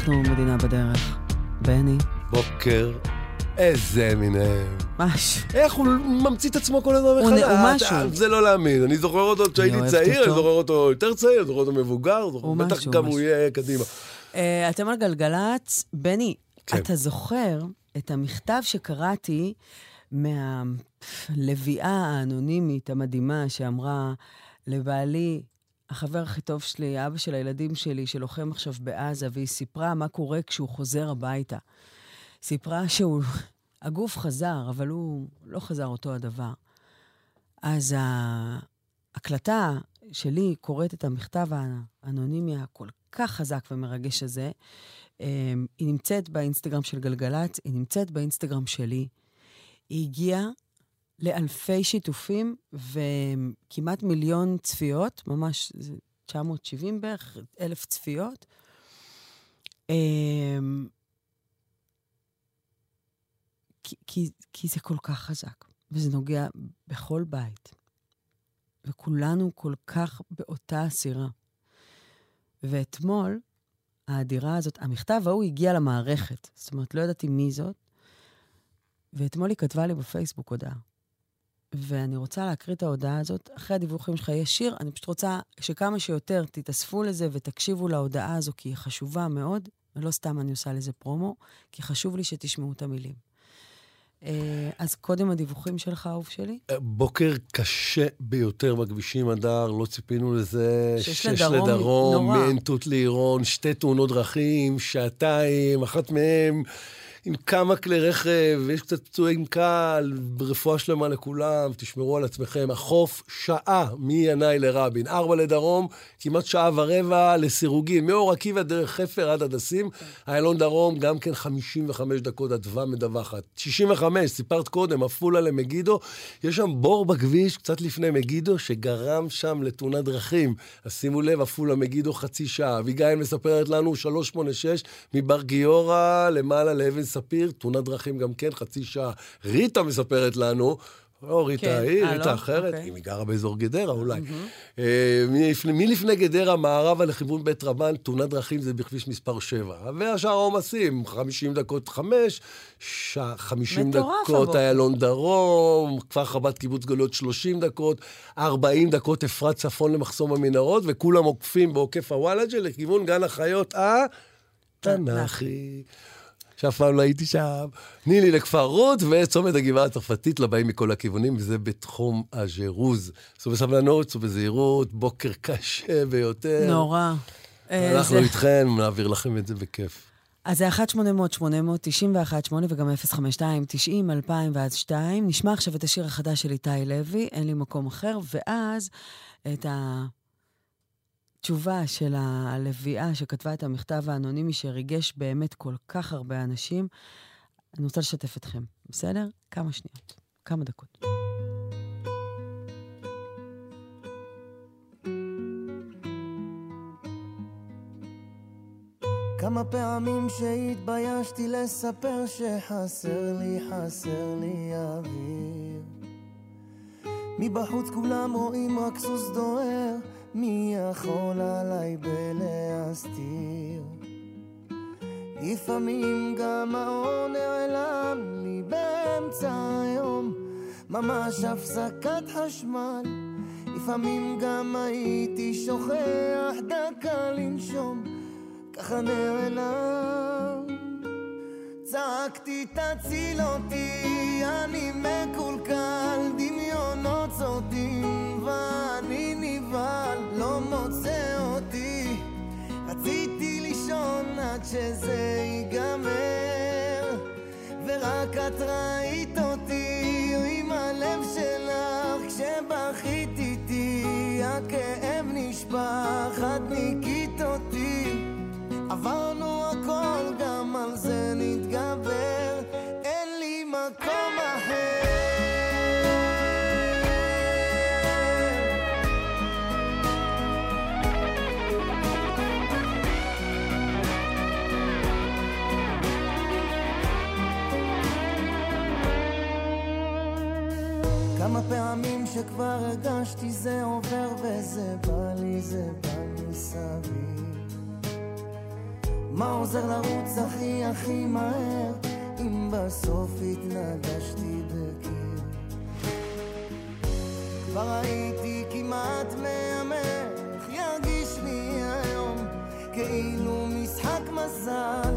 אנחנו מדינה בדרך. בני. בוקר, איזה מינהם. משהו. איך הוא ממציא את עצמו כל הזמן מחדש? הוא משהו. אה, זה לא להאמין. אני זוכר אותו כשהייתי צעיר. אני זוכר אותו יותר צעיר, אני זוכר אותו מבוגר, בטח גם. הוא יהיה קדימה. אה, אתם על גלגלצ. בני, כן. אתה זוכר את המכתב שקראתי מהלביאה האנונימית המדהימה שאמרה לבעלי, החבר הכי טוב שלי, אבא של הילדים שלי, שלוחם עכשיו בעזה, והיא סיפרה מה קורה כשהוא חוזר הביתה. סיפרה שהוא, הגוף חזר, אבל הוא לא חזר אותו הדבר. אז ההקלטה שלי קוראת את המכתב האנונימי הכל כך חזק ומרגש הזה. אמ, היא נמצאת באינסטגרם של גלגלצ, היא נמצאת באינסטגרם שלי. היא הגיעה לאלפי שיתופים וכמעט מיליון צפיות, ממש זה 970 בערך, אלף צפיות. אמ, כי, כי, כי זה כל כך חזק, וזה נוגע בכל בית. וכולנו כל כך באותה הסירה. ואתמול, האדירה הזאת, המכתב ההוא הגיע למערכת. זאת אומרת, לא ידעתי מי זאת, ואתמול היא כתבה לי בפייסבוק הודעה. ואני רוצה להקריא את ההודעה הזאת. אחרי הדיווחים שלך יש שיר, אני פשוט רוצה שכמה שיותר תתאספו לזה ותקשיבו להודעה הזו, כי היא חשובה מאוד, ולא סתם אני עושה לזה פרומו, כי חשוב לי שתשמעו את המילים. אה, אז קודם הדיווחים שלך, אהוב שלי. בוקר קשה ביותר בכבישים, הדר, לא ציפינו לזה. שש לדרום, לדרום, נורא. מעין תות לעירון, שתי תאונות דרכים, שעתיים, אחת מהן עם כמה כלי רכב, יש קצת פצועים קל, רפואה שלמה לכולם, תשמרו על עצמכם. החוף, שעה מינאי לרבין, ארבע לדרום, כמעט שעה ורבע לסירוגין, מאור עקיבא דרך חפר עד הדסים. איילון דרום, גם כן 55 דקות, אדווה מדווחת. 65, סיפרת קודם, עפולה למגידו, יש שם בור בכביש, קצת לפני מגידו, שגרם שם לתאונת דרכים. אז שימו לב, עפולה מגידו חצי שעה. אביגיל מספרת לנו, 386, מבר גיורא למעלה לאבן ספיר, תאונת דרכים גם כן, חצי שעה. ריטה מספרת לנו, לא ריטה כן, היא, אה, ריטה לא? אחרת, אוקיי. אם היא גרה באזור גדרה אולי. אה, מלפני- מלפני גדרה, מערבה לכיוון בית רבן, תאונת דרכים זה בכביש מספר 7. והשאר העומסים, 50 דקות 5, 50 מטורף דקות הבוקר. איילון דרום, כפר חב"ד קיבוץ גלויות 30 דקות, 40 דקות אפרת צפון למחסום המנהרות, וכולם עוקפים בעוקף הוואלג'ה לכיוון גן החיות התנ"כי. שאף פעם לא הייתי שם. נילי לכפר רות וצומת הגבעה הצרפתית לבאים מכל הכיוונים, וזה בתחום הז'רוז. סעו בסבלנות, סעו בזהירות, בוקר קשה ביותר. נורא. אה, אנחנו זה- איתכם, נעביר לכם את זה בכיף. אז זה 1-800-891-8, וגם 052-90-2000 ועד 2. נשמע עכשיו את השיר החדש של איתי לוי, אין לי מקום אחר, ואז את התשובה של הלוויה שכתבה את המכתב האנונימי שריגש באמת כל כך הרבה אנשים. אני רוצה לשתף אתכם, בסדר? כמה שניות, כמה דקות. כמה פעמים שהתביישתי לספר שחסר לי, חסר לי אוויר. מבחוץ כולם רואים רק סוס דוהר, מי יכול עליי בלהסתיר? לפעמים גם האור נעלם לי באמצע היום, ממש הפסקת חשמל. לפעמים גם הייתי שוכח דקה לנשום. ככה נעלם. צעקתי תציל אותי, אני מקולקל, דמיונות צורדים, ואני נבהל, לא מוצא אותי. רציתי לישון עד שזה ייגמר, ורק את ראית אותי עם הלב שלך, כשבכית איתי, הכאב נשפך, את ניקית אותי. עברנו הכל, גם על זה נתגבר, אין לי מקום אחר. כמה פעמים שכבר הרגשתי זה עובר וזה בא לי, זה בא מסביב. מה עוזר לרוץ הכי הכי מהר, אם בסוף התנגשתי בקיר? כבר הייתי כמעט מהמר, איך ירגיש לי היום, כאילו משחק מזל,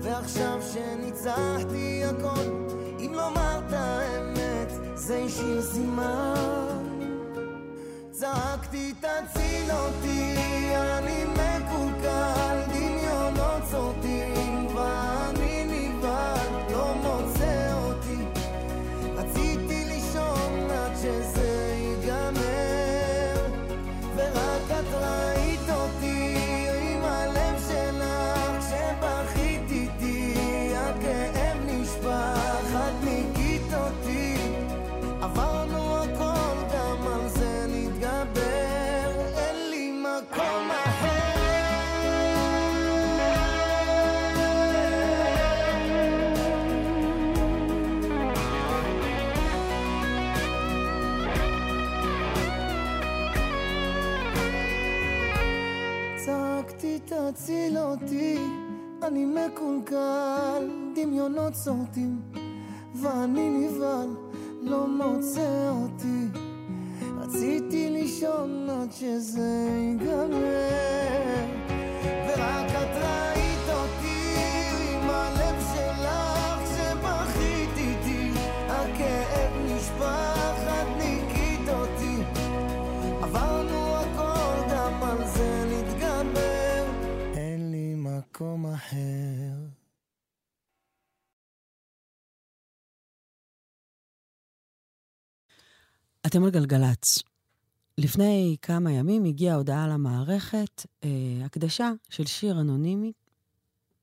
ועכשיו שניצחתי הכל, אם לומר את האמת, זה השאיר סימן. צעקתי תציל אותי, אני מקולקל, דמיונות תציל אותי, אני מקולקל, דמיונות סורטים, אתם על גלגלצ. לפני כמה ימים הגיעה הודעה למערכת, אה, הקדשה של שיר אנונימי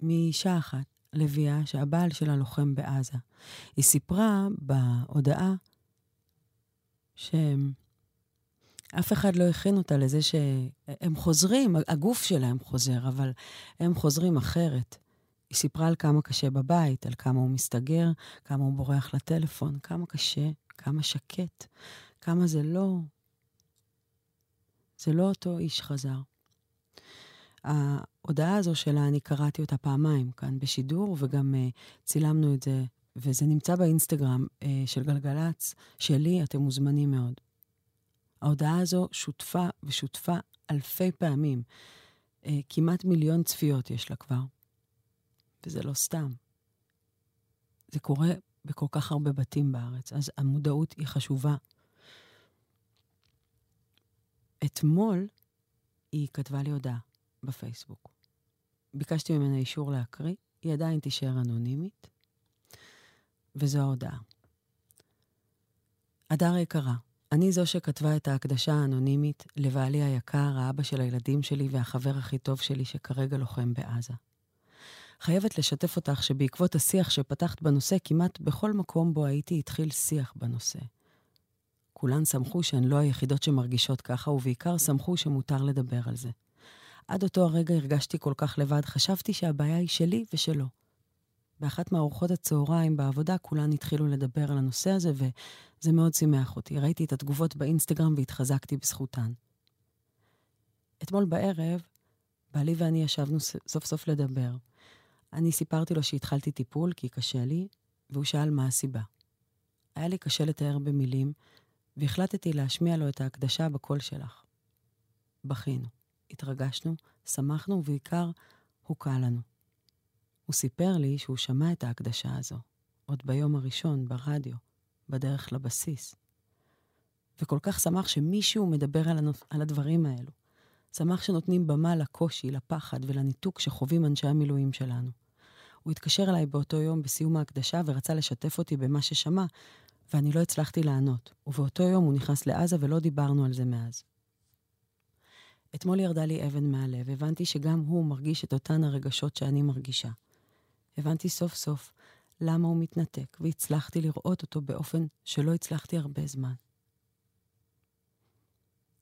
מאישה אחת, לביאה, שהבעל שלה לוחם בעזה. היא סיפרה בהודעה שאף אחד לא הכין אותה לזה שהם חוזרים, הגוף שלהם חוזר, אבל הם חוזרים אחרת. היא סיפרה על כמה קשה בבית, על כמה הוא מסתגר, כמה הוא בורח לטלפון, כמה קשה, כמה שקט, כמה זה לא... זה לא אותו איש חזר. ההודעה הזו שלה, אני קראתי אותה פעמיים כאן בשידור, וגם uh, צילמנו את זה, וזה נמצא באינסטגרם uh, של גלגלצ, שלי, אתם מוזמנים מאוד. ההודעה הזו שותפה ושותפה אלפי פעמים. Uh, כמעט מיליון צפיות יש לה כבר. וזה לא סתם. זה קורה בכל כך הרבה בתים בארץ, אז המודעות היא חשובה. אתמול היא כתבה לי הודעה. בפייסבוק. ביקשתי ממנה אישור להקריא, היא עדיין תישאר אנונימית, וזו ההודעה. הדר יקרה, אני זו שכתבה את ההקדשה האנונימית לבעלי היקר, האבא של הילדים שלי והחבר הכי טוב שלי שכרגע לוחם בעזה. חייבת לשתף אותך שבעקבות השיח שפתחת בנושא, כמעט בכל מקום בו הייתי התחיל שיח בנושא. כולן שמחו שהן לא היחידות שמרגישות ככה, ובעיקר שמחו שמותר לדבר על זה. עד אותו הרגע הרגשתי כל כך לבד, חשבתי שהבעיה היא שלי ושלו. באחת מארוחות הצהריים בעבודה כולן התחילו לדבר על הנושא הזה, וזה מאוד שימח אותי. ראיתי את התגובות באינסטגרם והתחזקתי בזכותן. אתמול בערב, בעלי ואני ישבנו סוף סוף לדבר. אני סיפרתי לו שהתחלתי טיפול כי קשה לי, והוא שאל מה הסיבה. היה לי קשה לתאר במילים, והחלטתי להשמיע לו את ההקדשה בקול שלך. בכינו, התרגשנו, שמחנו, ובעיקר הוקע לנו. הוא סיפר לי שהוא שמע את ההקדשה הזו, עוד ביום הראשון, ברדיו, בדרך לבסיס. וכל כך שמח שמישהו מדבר על, הנוס... על הדברים האלו. שמח שנותנים במה לקושי, לפחד ולניתוק שחווים אנשי המילואים שלנו. הוא התקשר אליי באותו יום בסיום ההקדשה ורצה לשתף אותי במה ששמע, ואני לא הצלחתי לענות. ובאותו יום הוא נכנס לעזה ולא דיברנו על זה מאז. אתמול ירדה לי אבן מהלב, הבנתי שגם הוא מרגיש את אותן הרגשות שאני מרגישה. הבנתי סוף סוף למה הוא מתנתק, והצלחתי לראות אותו באופן שלא הצלחתי הרבה זמן.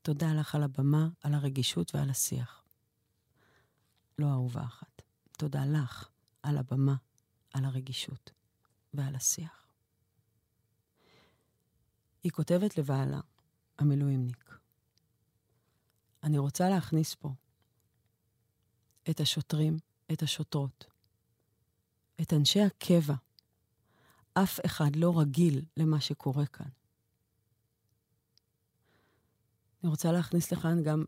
תודה לך על הבמה, על הרגישות ועל השיח. לא אהובה אחת. תודה לך על הבמה, על הרגישות ועל השיח. היא כותבת לבעלה, המילואימניק. אני רוצה להכניס פה את השוטרים, את השוטרות, את אנשי הקבע. אף אחד לא רגיל למה שקורה כאן. אני רוצה להכניס לכאן גם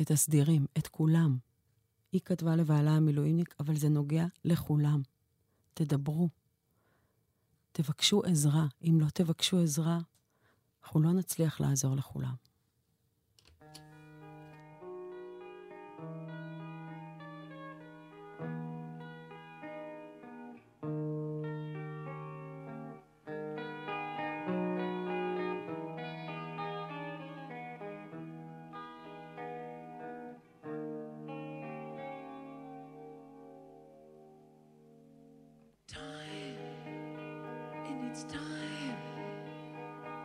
את הסדירים, את כולם. היא כתבה לבעלה המילואימניק, אבל זה נוגע לכולם. תדברו. תבקשו עזרה. אם לא תבקשו עזרה, אנחנו לא נצליח לעזור לכולם. It's time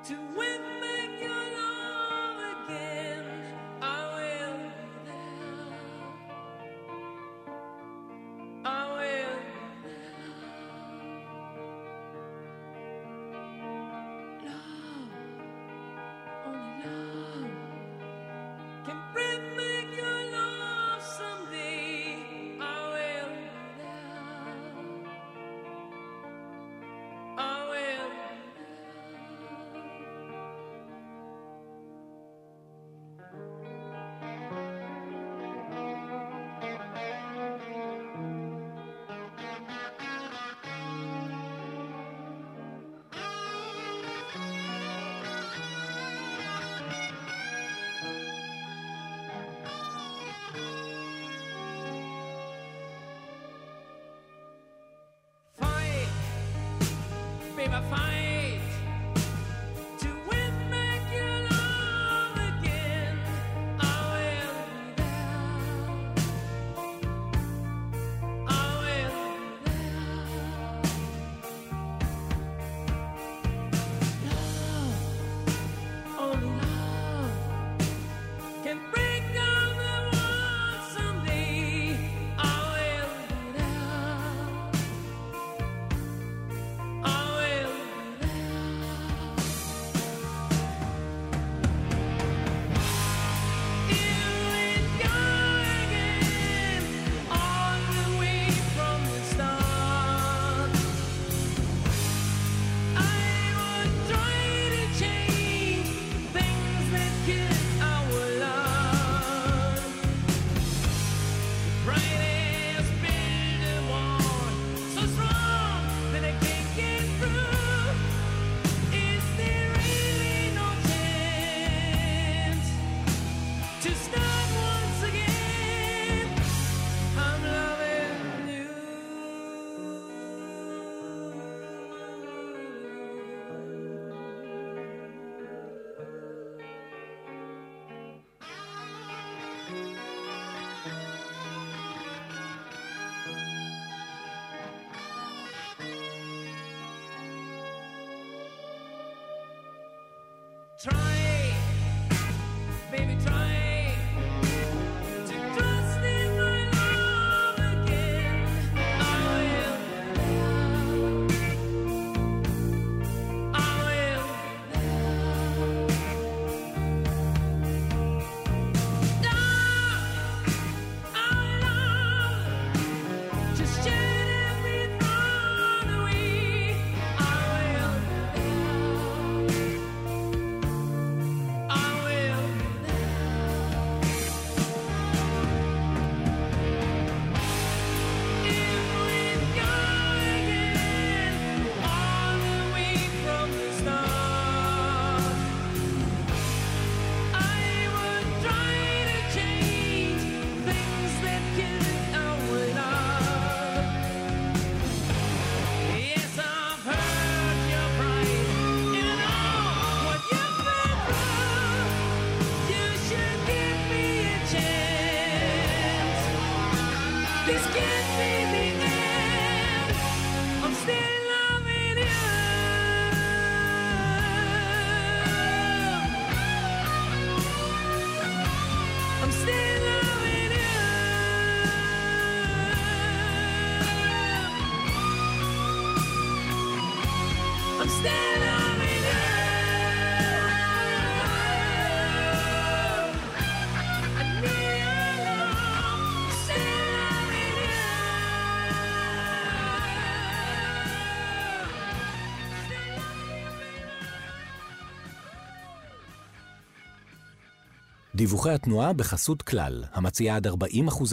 to win I find דיווחי התנועה בחסות כלל, המציעה עד 40%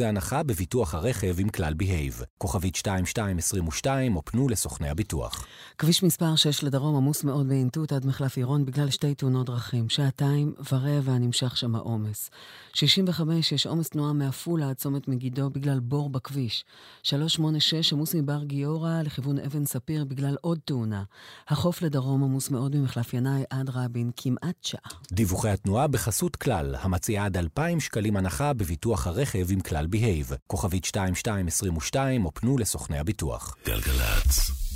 הנחה בביטוח הרכב עם כלל בהייב. כוכבית 2222 או פנו לסוכני הביטוח. כביש מספר 6 לדרום עמוס מאוד באינטוט עד מחלף עירון בגלל שתי תאונות דרכים. שעתיים ורבע נמשך שם העומס. 65 יש עומס תנועה מעפולה עד צומת מגידו בגלל בור בכביש. 386 עמוס מבר גיורא לכיוון אבן ספיר בגלל עוד תאונה. החוף לדרום עמוס מאוד ממחלף ינאי עד רבין כמעט שעה. דיווחי התנועה בחסות כלל, המציעה עד 2,000 שקלים הנחה בביטוח הרכב עם כלל בהייב. כוכבית 2222 או פנו לסוכני הביטוח. גלגלצ.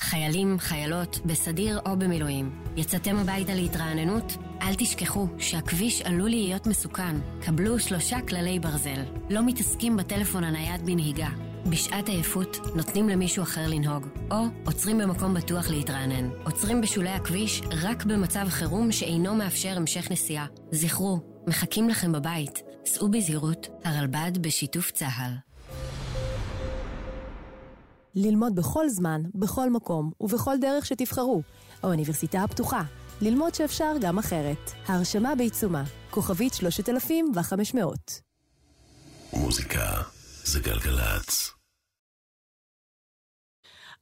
חיילים, חיילות, בסדיר או במילואים. יצאתם הביתה להתרעננות? אל תשכחו שהכביש עלול להיות מסוכן. קבלו שלושה כללי ברזל. לא מתעסקים בטלפון הנייד בנהיגה. בשעת עייפות נותנים למישהו אחר לנהוג, או עוצרים במקום בטוח להתרענן. עוצרים בשולי הכביש רק במצב חירום שאינו מאפשר המשך נסיעה. זכרו, מחכים לכם בבית. סעו בזהירות, הרלב"ד בשיתוף צה"ל. ללמוד בכל זמן, בכל מקום ובכל דרך שתבחרו. האוניברסיטה הפתוחה. ללמוד שאפשר גם אחרת. ההרשמה בעיצומה. כוכבית 3500. מוזיקה זה גלגלצ.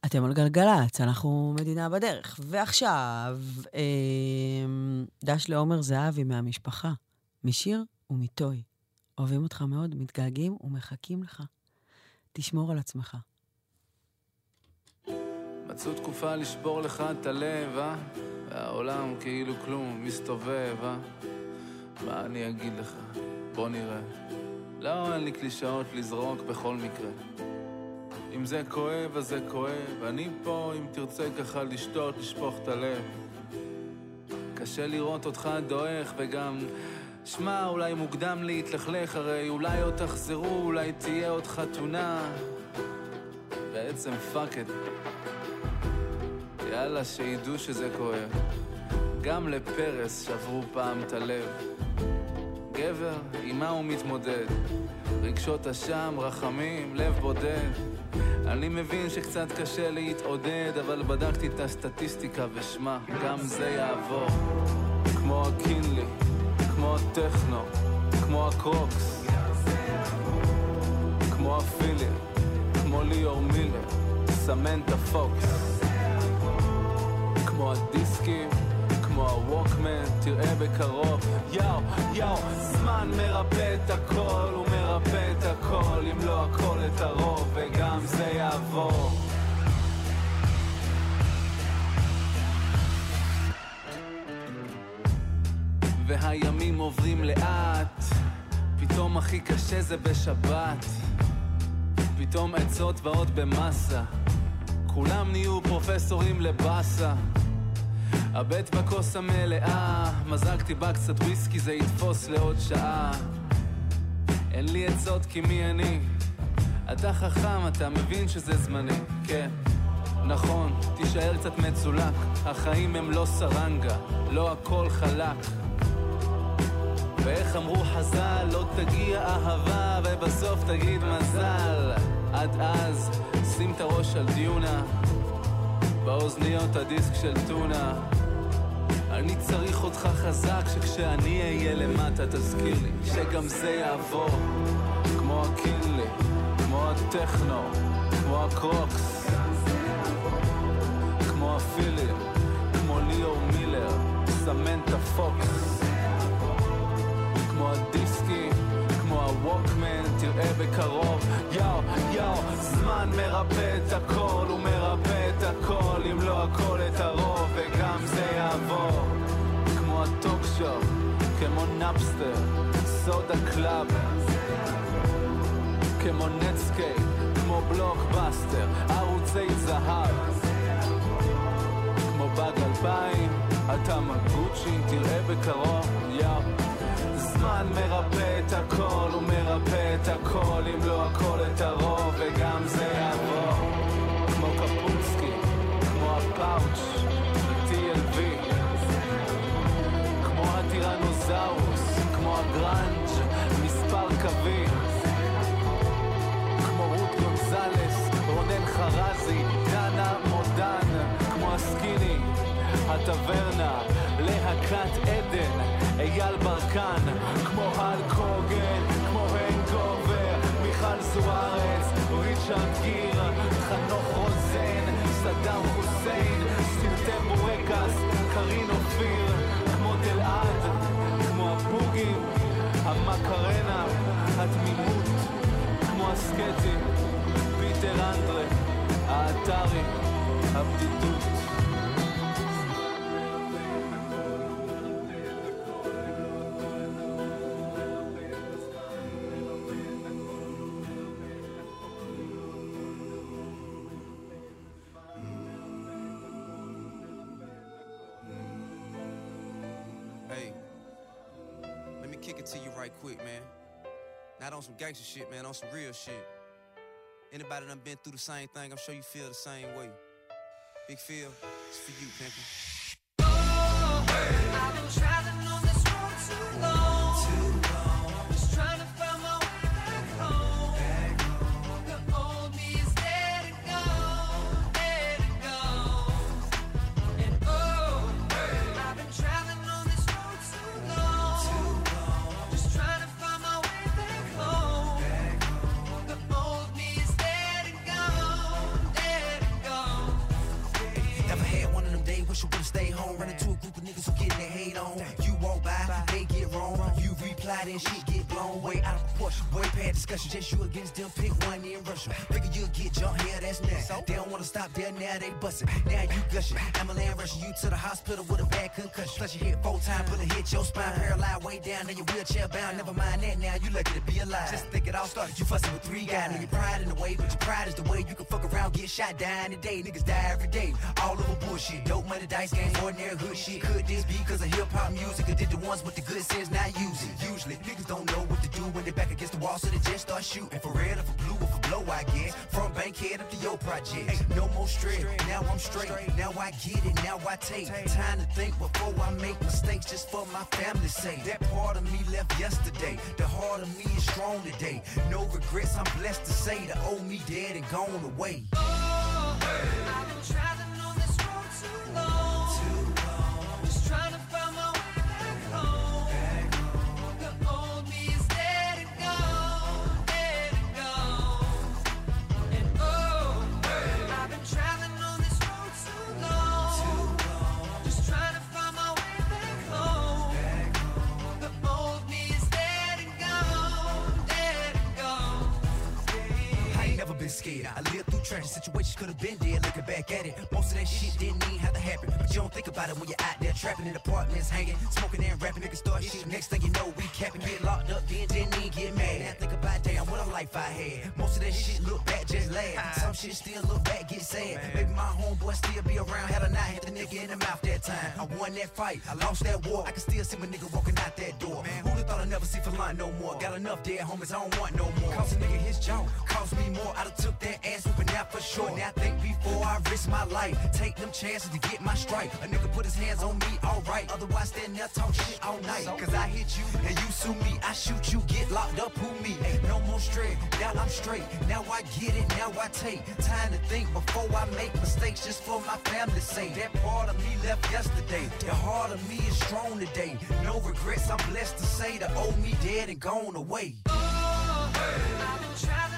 אתם על גלגלצ, אנחנו מדינה בדרך. ועכשיו, אה, דש לעומר זהבי מהמשפחה, משיר ומיטוי. אוהבים אותך מאוד, מתגעגעים ומחכים לך. תשמור על עצמך. מצאו תקופה לשבור לך את הלב, אה? והעולם כאילו כלום מסתובב, אה? מה אני אגיד לך? בוא נראה. לא, אין לי קלישאות לזרוק בכל מקרה. אם זה כואב, אז זה כואב. אני פה, אם תרצה ככה לשתות, לשפוך את הלב. קשה לראות אותך דועך, וגם... שמע, אולי מוקדם להתלכלך, הרי אולי עוד תחזרו, אולי תהיה עוד חתונה. בעצם fuck it. יאללה, שידעו שזה כואב. גם לפרס שברו פעם את הלב. גבר, עם מה הוא מתמודד? רגשות אשם, רחמים, לב בודד. אני מבין שקצת קשה להתעודד, אבל בדקתי את הסטטיסטיקה ושמע, גם זה יעבור. כמו הקינלי, כמו הטכנו, כמו הקרוקס. כמו הפילים, כמו ליאור מילר, סמנטה פוקס. כמו הדיסקים, כמו הווקמן, תראה בקרוב. יאו, יאו, זמן מרפא את הכל, הוא מרפא את הכל, אם לא הכל את הרוב, וגם זה יעבור. והימים עוברים לאט, פתאום הכי קשה זה בשבת. פתאום עצות באות במסה, כולם נהיו פרופסורים לבאסה. הבט בכוס המלאה, מזגתי בה קצת וויסקי, זה יתפוס לעוד שעה. אין לי עצות כי מי אני? אתה חכם, אתה מבין שזה זמני, כן. נכון, תישאר קצת מצולק, החיים הם לא סרנגה, לא הכל חלק. ואיך אמרו חז"ל, לא תגיע אהבה ובסוף תגיד מזל. עד אז, שים את הראש על דיונה, באוזניות הדיסק של טונה. אני צריך אותך חזק, שכשאני אהיה למטה תזכיר לי שגם זה יעבור. כמו הקינלי, כמו הטכנו, כמו ה Crocs, כמו הפילים, כמו ליאור מילר, סמנטה פוקס. כמו הדיסקים, ה Walkman, תראה בקרוב, יאו, יאו, זמן מרפא את הכל, הוא מרפא את הכל, אם לא הכל את הרוב, וגם זה יעבור. כמו ה talk show, כמו Napster, סודה קלאב, כמו Netscape, כמו בלוקבאסטר, ערוצי זהב. כמו באג אלפיים, הטמגוצ'י, תראה בקרוב, יאו. זמן מרפא את הכל, הוא מרפא את הכל, אם לא הכל את הרוב, וגם זה יעבור. כמו קפוצ'קי, כמו הפאוץ', ב-TLV, כמו הטירנוזאורוס, כמו הגראנג', מספר קווים, כמו רות גונזלס, רונן חרזי, הטברנה, להקת עדן, אייל ברקן, כמו הל קוגן, כמו הנגובר, מיכל זוארץ, ריצ'רד גיר, חנוך רוזן, right quick, man. Not on some gangster shit, man, on some real shit. Anybody done been through the same thing, I'm sure you feel the same way. Big Phil, it's for you, pimpin'. I've been Then shit get blown way out proportion. Way past discussion, just you against them, pick one in Russia. Figure you'll get jumped here, that's next. They don't wanna stop there, now they bustin'. Now you gushing. Ambulance rushing you to the hospital with a bad concussion. Plus you hit four times, a hit your spine, paralyzed way down, then your wheelchair bound. Never mind that, now you lucky to be alive. Just think it all started, you fussing with three guys. Now your pride in the way, but your pride is the way you can fuck around, get shot, dying today. Niggas die every day, all over bullshit. Dope money, dice game, ordinary hood shit. Could this be cause of hip hop music? Or did the ones with the good sense not use it? Usually, niggas don't know what to do when they're back against the wall, so they just start shooting. For red or for blue or for blow, I guess. From Bankhead up to your project. Hey, no more straight, now I'm straight. Now I get it, now I take time to think before I make mistakes just for my family's sake. That part of me left yesterday. The heart of me is strong today. No regrets, I'm blessed to say the old me dead and gone away. Oh, I've been traveling on this road too long. Been scared. I lived through tragic situations, could have been dead. Looking back at it, most of that shit didn't even have to happen. But you don't think about it when you're out there trapping in apartments, hanging, smoking and rapping. Niggas start shit. Next thing you know, we capping, get locked up, then didn't even get mad. Now think about damn what a life I had. Most of that shit look back just laugh. Some shit still look back, get sad. Maybe my homeboy still be around, had a knife hit the nigga in the mouth that time. I won that fight, I lost that war. I can still see my nigga walking out that door. Who'da thought I'd never see for line no more? Got enough dead homies, I don't want no more. Cost a nigga his jaw, cost me more. I done took that ass whooping out for sure. Now think before I risk my life. Take them chances to get my strike. A nigga put his hands on me, alright. Otherwise, stand there talk shit all night. Cause I hit you and you sue me. I shoot you, get locked up, who me? No more straight, now I'm straight. Now I get it, now I take time to think before I make mistakes just for my family's sake. That part of me left yesterday. The heart of me is strong today. No regrets, I'm blessed to say the old me dead and gone away. I've been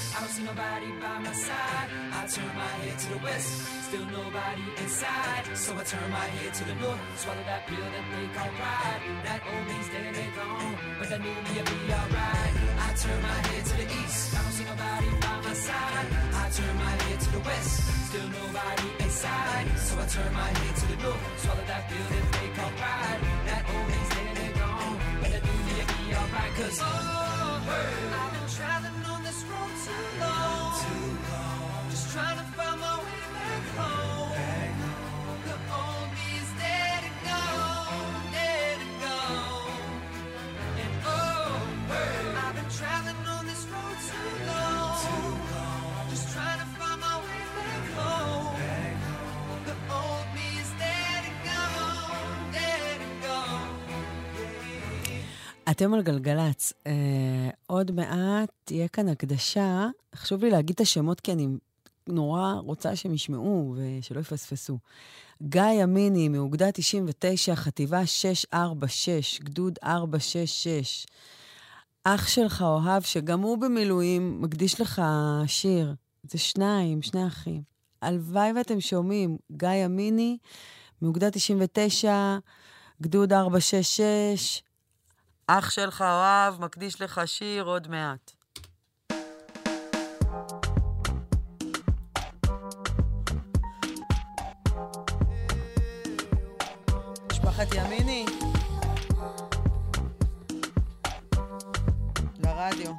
I don't see nobody by my side. I turn my head to the west, still nobody inside. So I turn my head to the north, swallow that pill that they call pride. That old me's dead and gone, but that new me'll be alright. I turn my head to the east, I don't see nobody by my side. I turn my head to the west, still nobody inside. So I turn my head to the north, swallow that pill that they call pride. That old me's dead and gone, but that new me'll be alright. Cause oh, I've too long. Just trying to find my way אתם על גלגלצ. אה, עוד מעט תהיה כאן הקדשה. חשוב לי להגיד את השמות כי אני נורא רוצה שהם ישמעו ושלא יפספסו. גיא ימיני, מאוגדה 99, חטיבה 646, גדוד 466. אח שלך, אוהב, שגם הוא במילואים, מקדיש לך שיר. זה שניים, שני אחים. הלוואי ואתם שומעים, גיא ימיני, מאוגדה 99, גדוד 466, אח שלך אוהב, מקדיש לך שיר עוד מעט. משפחת ימיני. לרדיו.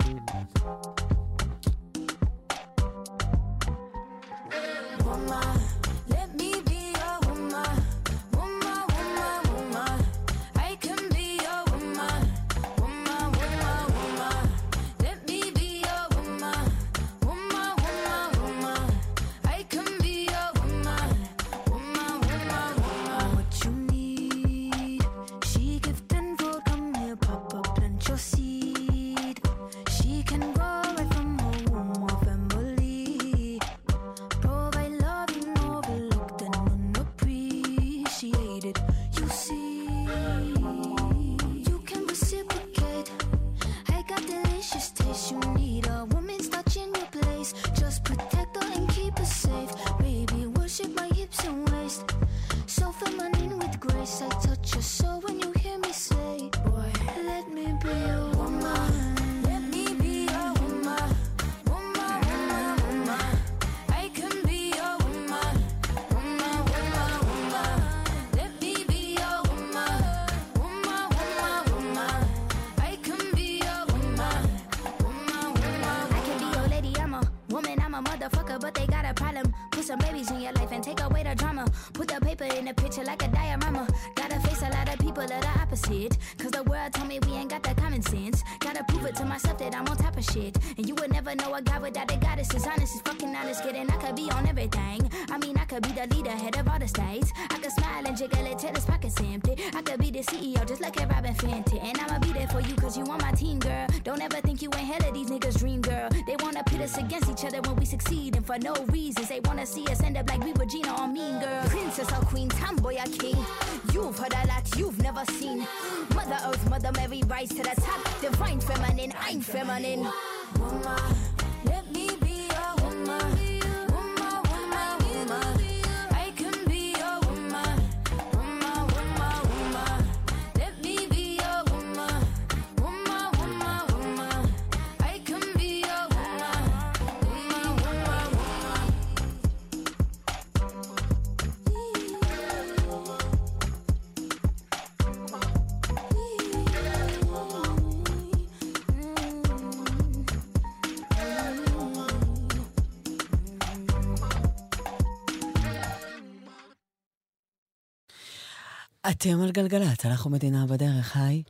אתם על גלגלצ, אנחנו מדינה בדרך, היי.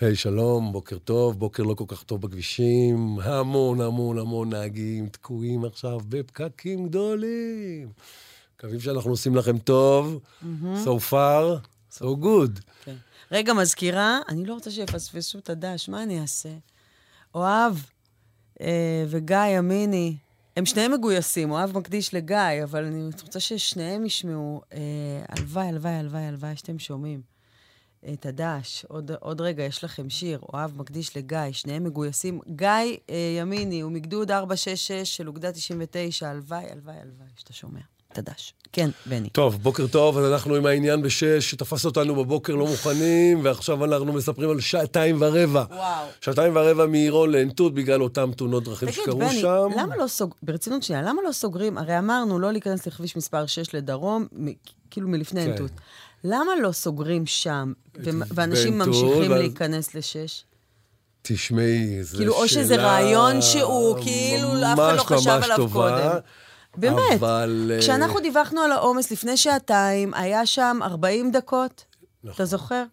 היי, שלום, בוקר טוב, בוקר לא כל כך טוב בכבישים, המון המון המון נהגים תקועים עכשיו בפקקים גדולים. מקווים שאנחנו עושים לכם טוב, מהמם. so far, so good. כן. רגע, מזכירה, אני לא רוצה שיפספסו את הדש, מה אני אעשה? אוהב אה, וגיא אמיני, הם שניהם מגויסים, אוהב מקדיש לגיא, אבל אני רוצה ששניהם ישמעו. אה, הלוואי, הלוואי, הלוואי, הלוואי שאתם שומעים. את הדש, עוד, עוד רגע יש לכם שיר, אוהב מקדיש לגיא, שניהם מגויסים. גיא אה, ימיני, הוא מגדוד 466 של אוגדה 99, הלוואי, הלוואי, הלוואי שאתה שומע. את הדש. כן, בני. טוב, בוקר טוב, אז אנחנו עם העניין בשש, שתפס אותנו בבוקר לא מוכנים, ועכשיו אנחנו מספרים על שעתיים ורבע. וואו. שעתיים ורבע מעירון לעין תות בגלל אותם תאונות דרכים תגיד, שקרו בני, שם. למה לא סוג... ברצינות שנייה, למה לא סוגרים? הרי אמרנו לא להיכנס לכביש מספר 6 לדרום, מ... כאילו מלפני עין כן. למה לא סוגרים שם, ו... ואנשים ממשיכים ואז- להיכנס לשש? תשמעי, זו שאלה... כאילו, או שזה רעיון שהוא, כאילו, אף אחד לא חשב עליו טובה, קודם. באמת. אבל... אה, כשאנחנו דיווחנו על העומס לפני שעתיים, היה שם 40 דקות, נכון, אתה זוכר?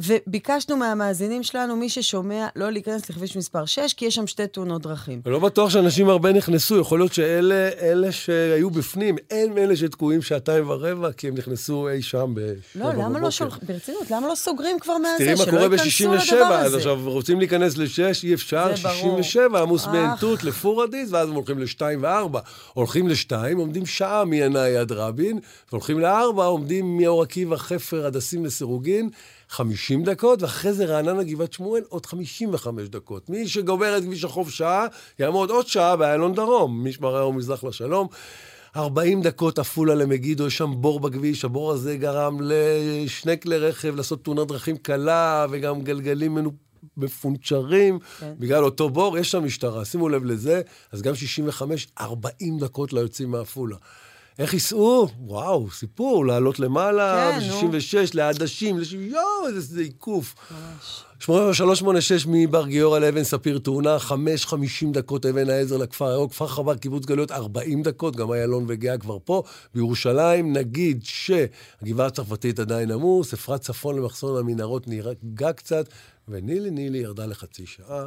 וביקשנו מהמאזינים שלנו, מי ששומע, לא להיכנס לכביש מספר 6, כי יש שם שתי תאונות דרכים. לא בטוח שאנשים הרבה נכנסו, יכול להיות שאלה אלה שהיו בפנים, הם אלה שתקועים שעתיים ורבע, כי הם נכנסו אי שם בשבע לא, למה לא. שולחים, ברצינות, למה לא סוגרים כבר מהזה? תראי מה שלא קורה ייכנסו ב-67, לדבר אז הזה. עכשיו רוצים להיכנס ל-6, אי אפשר, זה ברור. 67, עמוס בעין. תות לפורדיס, ואז הם הולכים ל-2 ו-4. הולכים ל-2, עומדים שעה מינאי עד רבין, והולכים ל-4, עומדים מאור עקיבא, חפר, הדסים לסירוגין, 50 דקות, ואחרי זה רעננה גבעת שמואל, עוד 55 דקות. מי שגומר את כביש החוף שעה, יעמוד עוד שעה באיילון דרום, משמריהו מזרח לשלום. 40 דקות עפולה למגידו, יש שם בור בכביש, הבור הזה גרם לשני כלי רכב לעשות תאונת דרכים קלה, וגם גלגלים מנו... מפונצ'רים, כן. בגלל אותו בור, יש שם משטרה, שימו לב לזה, אז גם 65, 40 דקות ליוצאים מעפולה. איך ייסעו? וואו, סיפור, לעלות למעלה, כן, נו. ב-66, לעדשים, לש... יואו, איזה עיקוף. 386 מבר גיורא לאבן ספיר, תאונה, 5-50 דקות אבן העזר לכפר הירוק, כפר חב"ד, קיבוץ גלויות, 40 דקות, גם איילון וגאה כבר פה. בירושלים, נגיד שהגבעה הצרפתית עדיין עמוס, אפרת צפון למחסון המנהרות נהרגה קצת, ונילי נילי ירדה לחצי שעה,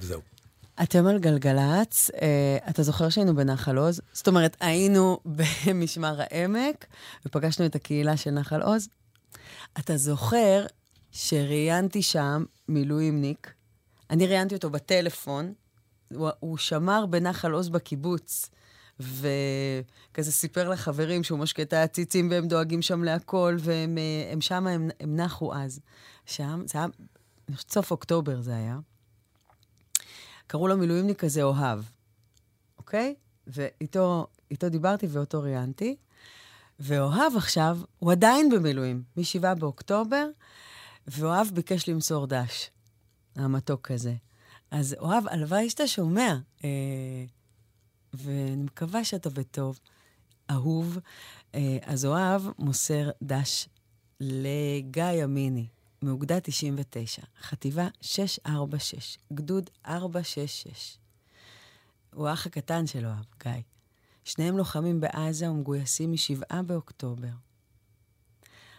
וזהו. אתם על גלגלצ, אה, אתה זוכר שהיינו בנחל עוז? זאת אומרת, היינו במשמר העמק, ופגשנו את הקהילה של נחל עוז. אתה זוכר שראיינתי שם מילואימניק, אני ראיינתי אותו בטלפון, הוא, הוא שמר בנחל עוז בקיבוץ, וכזה סיפר לחברים שהוא משקה העציצים והם דואגים שם להכל, והם אה, שם, הם, הם נחו אז. שם, זה היה, סוף אוקטובר זה היה. קראו לו מילואימניק כזה אוהב, אוקיי? ואיתו איתו דיברתי ואותו ראיינתי. ואוהב עכשיו, הוא עדיין במילואים, מ-7 באוקטובר, ואוהב ביקש למסור דש, המתוק כזה. אז אוהב, הלוואי שאתה שומע, אה, ואני מקווה שאתה בטוב. אהוב, אה, אז אוהב מוסר דש לגיא ימיני, מאוגדה 99, חטיבה 646, גדוד 466. הוא האח הקטן של אוהב, גיא. שניהם לוחמים בעזה ומגויסים מ-7 באוקטובר.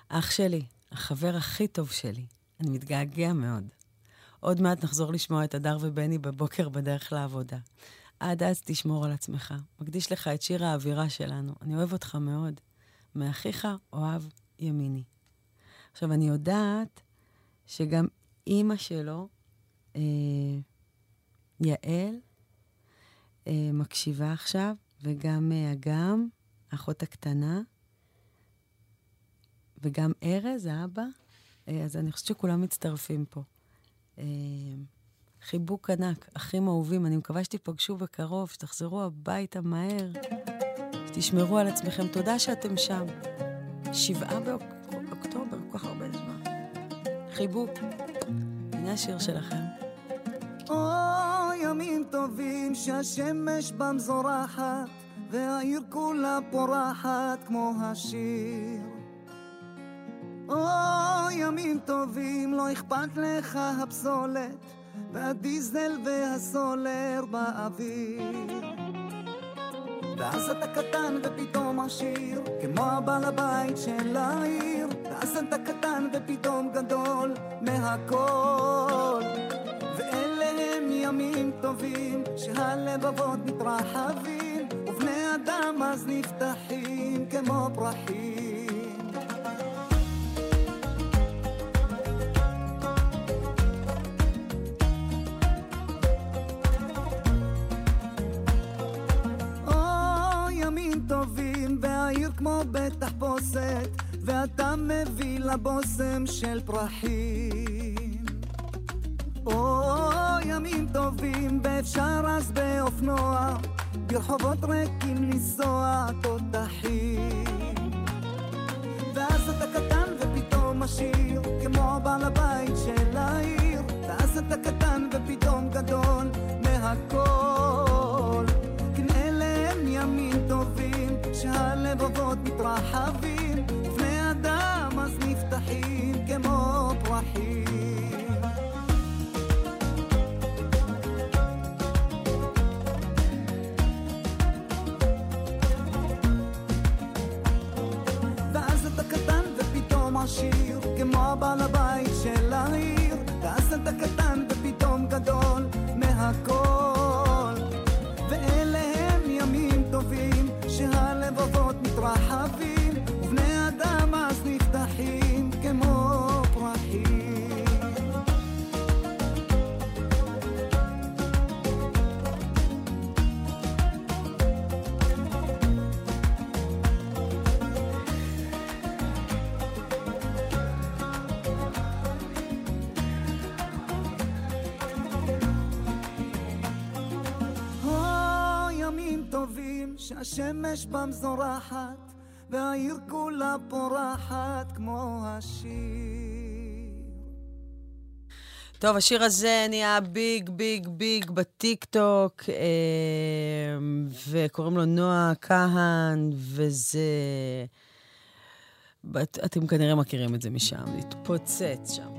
אח שלי, החבר הכי טוב שלי, אני מתגעגע מאוד. עוד מעט נחזור לשמוע את הדר ובני בבוקר בדרך לעבודה. עד אז תשמור על עצמך. מקדיש לך את שיר האווירה שלנו. אני אוהב אותך מאוד. מאחיך, אוהב ימיני. עכשיו, אני יודעת שגם אימא שלו, אה, יעל, אה, מקשיבה עכשיו, וגם אה, אגם, האחות הקטנה, וגם ארז, האבא. אה, אז אני חושבת שכולם מצטרפים פה. אה, חיבוק ענק, אחים אהובים, אני מקווה שתיפגשו בקרוב, שתחזרו הביתה מהר, שתשמרו על עצמכם. תודה שאתם שם. שבעה באוקטובר, כל כך הרבה זמן. חיבוק. הנה השיר שלכם. או ימים טובים שהשמש בם זורחת והעיר כולה פורחת כמו השיר. או ימים טובים לא אכפת לך הפסולת והדיזל והסולר באוויר. ואז אתה קטן ופתאום עשיר, כמו הבעל הבית של העיר. ואז אתה קטן ופתאום גדול מהכל. ואלה הם ימים טובים, שהלבבות מתרחבים, ובני אדם אז נפתחים כמו פרחים. טובים והעיר כמו בית תחפושת ואתה מביא לבושם של פרחים. או ימים טובים ואפשר אז באופנוע ברחובות ריקים לנסוע תותחים ואז אתה קטן ופתאום עשיר כמו בעל הבית של העיר. ואז אתה קטן ופתאום גדול מהכל. כן אלה הם ימים טובים שהלבבות מתרחבים עשיר כמו הבעל הבית של העיר. ואז אתה קטן ופתאום גדול מהכל. ואלה הם ימים טובים שהלבבות טובים שהשמש בם זורחת והעיר כולה פורחת כמו השיר. טוב, השיר הזה נהיה ביג, ביג, ביג בטיקטוק, אה, וקוראים לו נועה כהן, וזה... אתם כנראה מכירים את זה משם, להתפוצץ שם.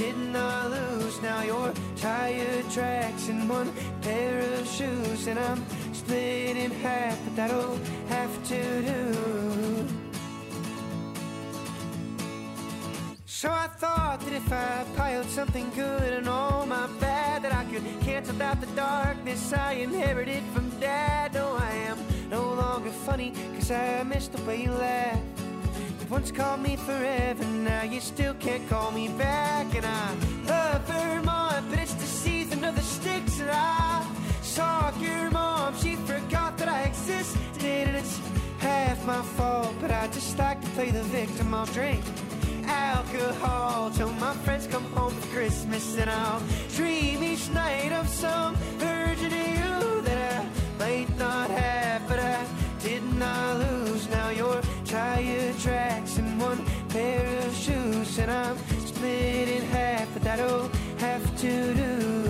did not I lose. Now your tire tracks in one pair of shoes, and I'm split in half, but that'll have to do. So I thought that if I piled something good and all my bad, that I could cancel out the darkness I inherited from dad. No, I am no longer funny, cause I miss the way you laugh. Once called me forever, now you still can't call me back. And I love Vermont, but it's the season of the sticks. And I saw your mom, she forgot that I existed. And it's half my fault, but I just like to play the victim. I'll drink alcohol till my friends come home for Christmas. And I'll dream each night of some version of you that I might not have, but I did not lose. Now your tire tracks in one pair of shoes, and I'm split in half, but that'll have to do.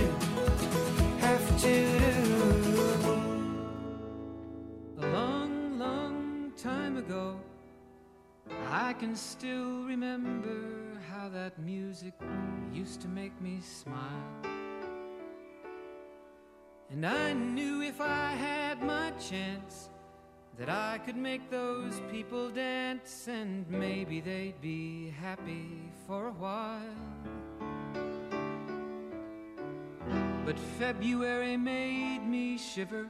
long, long time ago, I can still remember how that music used to make me smile. And I knew if I had my chance that I could make those people dance and maybe they'd be happy for a while. But February made me shiver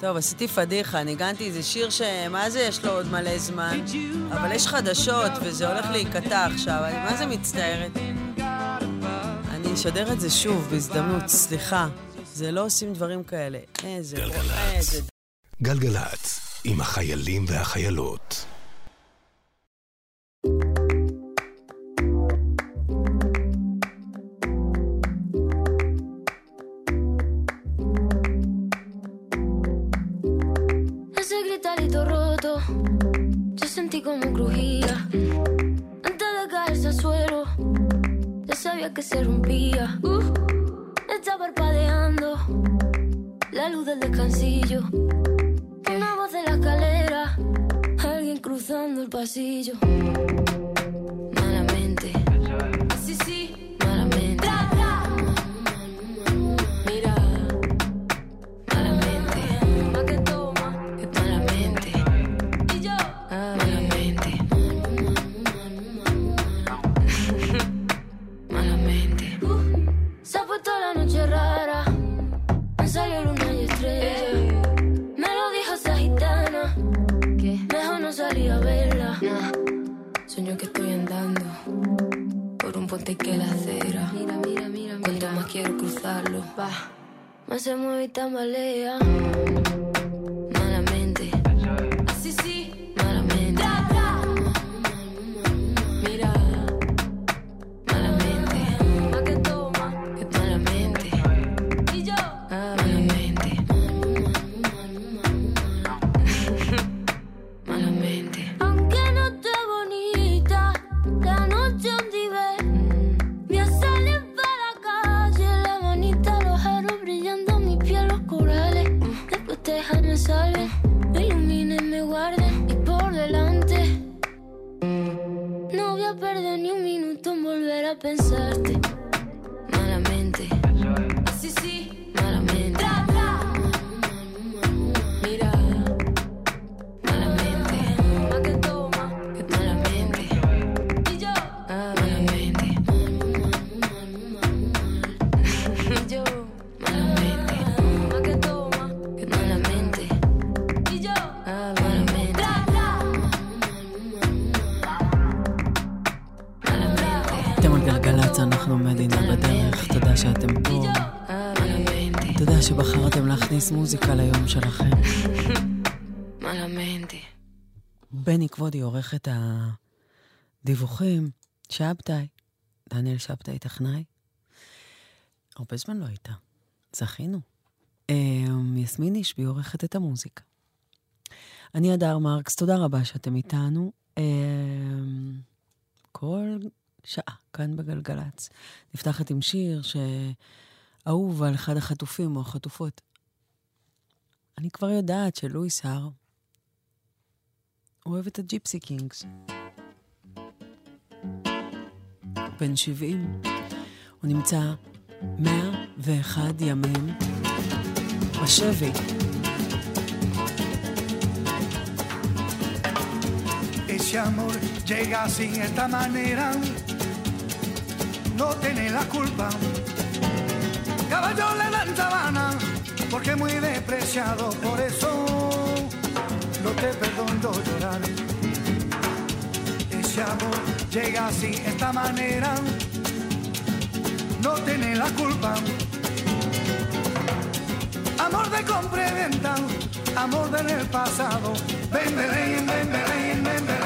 טוב, עשיתי פדיחה, ניגנתי איזה שיר שמה זה יש לו עוד מלא זמן, אבל יש חדשות וזה הולך להיקטע עכשיו, אני מה זה מצטערת. אני אשדר את זה שוב בהזדמנות, סליחה. זה לא עושים דברים כאלה. איזה... איזה... גלגלצ, עם החיילים והחיילות. Como crujía. Antes de caerse al suelo, ya sabía que se rompía. Uh, está parpadeando la luz del descansillo. Una voz de la escalera, alguien cruzando el pasillo. Malamente, puente que la acera. Mira, mira, mira. Cuanto más quiero cruzarlo, va. Más se mueve y tambalea. Pensarte. להכניס מוזיקה ליום שלכם. Malamente. בני כבודי עורך את הדיווחים, שבתאי, דניאל שבתאי טכנאי. הרבה זמן לא הייתה, זכינו. אמ, יסמין אישבי עורכת את המוזיקה. אני הדר מרקס, תודה רבה שאתם איתנו. אמ, כל שעה כאן בגלגלצ. נפתחת עם שיר שאהוב על אחד החטופים או החטופות. אני כבר יודעת שלואיס הר אוהב את הג'יפסי קינגס. בן 70. הוא נמצא 101 ימים בשבי. Ese amor llega así, esta manera, no tiene la culpa. Caballo le dan sabana, porque muy despreciado, por eso no te perdono llorar. Ese amor llega así, esta manera, no tiene la culpa. Amor de compra y venta, amor del pasado. Ven, Belén, ven, Belén, ven, Belén, ven,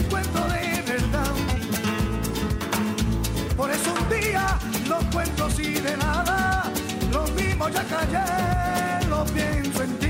día lo cuento así de nada. Lo mismo ya callé, lo pienso en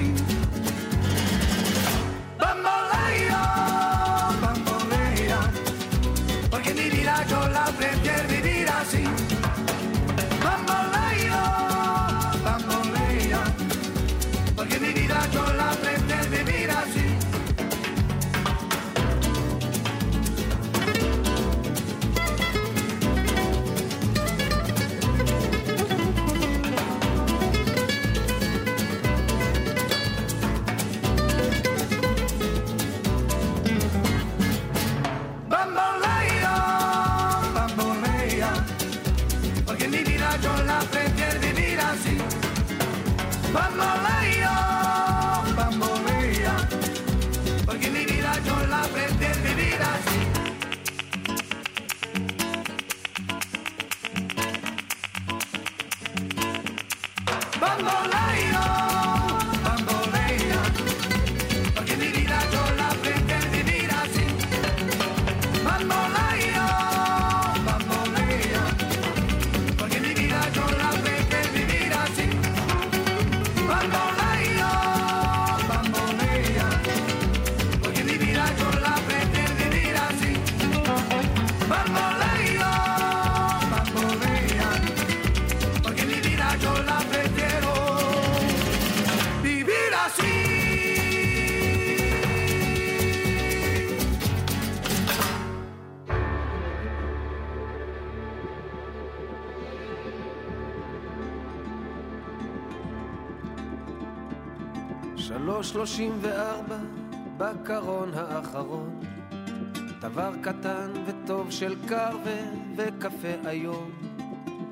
דבר קטן וטוב של קרווה וקפה היום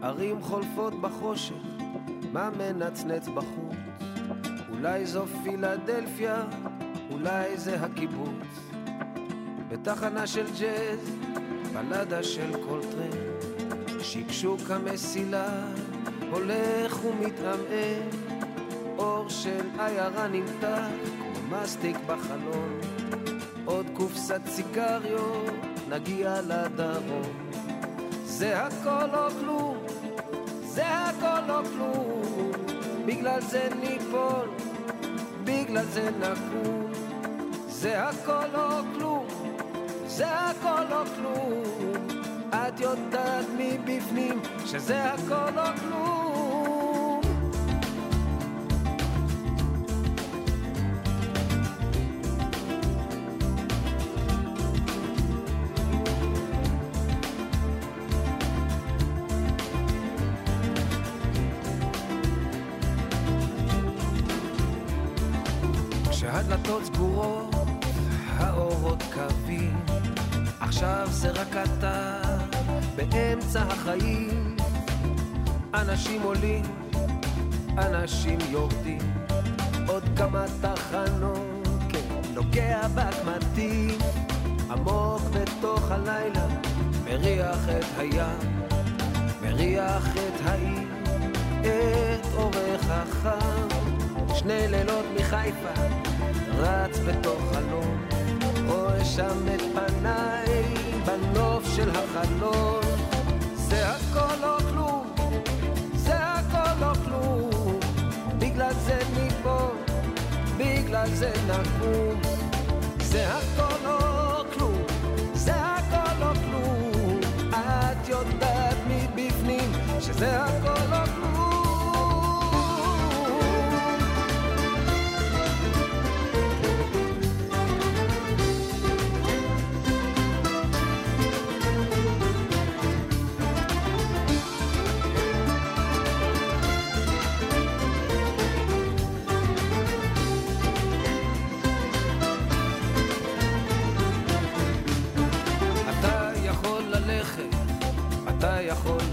ערים חולפות בחושך מה מנצנץ בחוץ? אולי זו פילדלפיה אולי זה הקיבוץ. בתחנה של ג'אז בלדה של קולטרן שקשוק המסילה הולך ומתעמעם. אור של עיירה נמתח כמו מסטיק בחלון עוד קופסת סיגריות נגיע לדרום. זה הכל או כלום זה הכל או כלום. בגלל זה ניפול בגלל זה נקום. זה הכל או כלום זה הכל או כלום. את יודעת מבפנים שזה הכל או כלום אנשים עולים, אנשים יורדים, עוד כמה תחנות, כן, נוגע בקמטים, עמוק בתוך הלילה, מריח את הים, מריח את העיר, את אורך החם, שני לילות מחיפה, רץ בתוך חלום, רואה שם את פניי בנוף של החלון, זה הכל או כלום, זה ניפול, בגלל זה נקום, זה הכל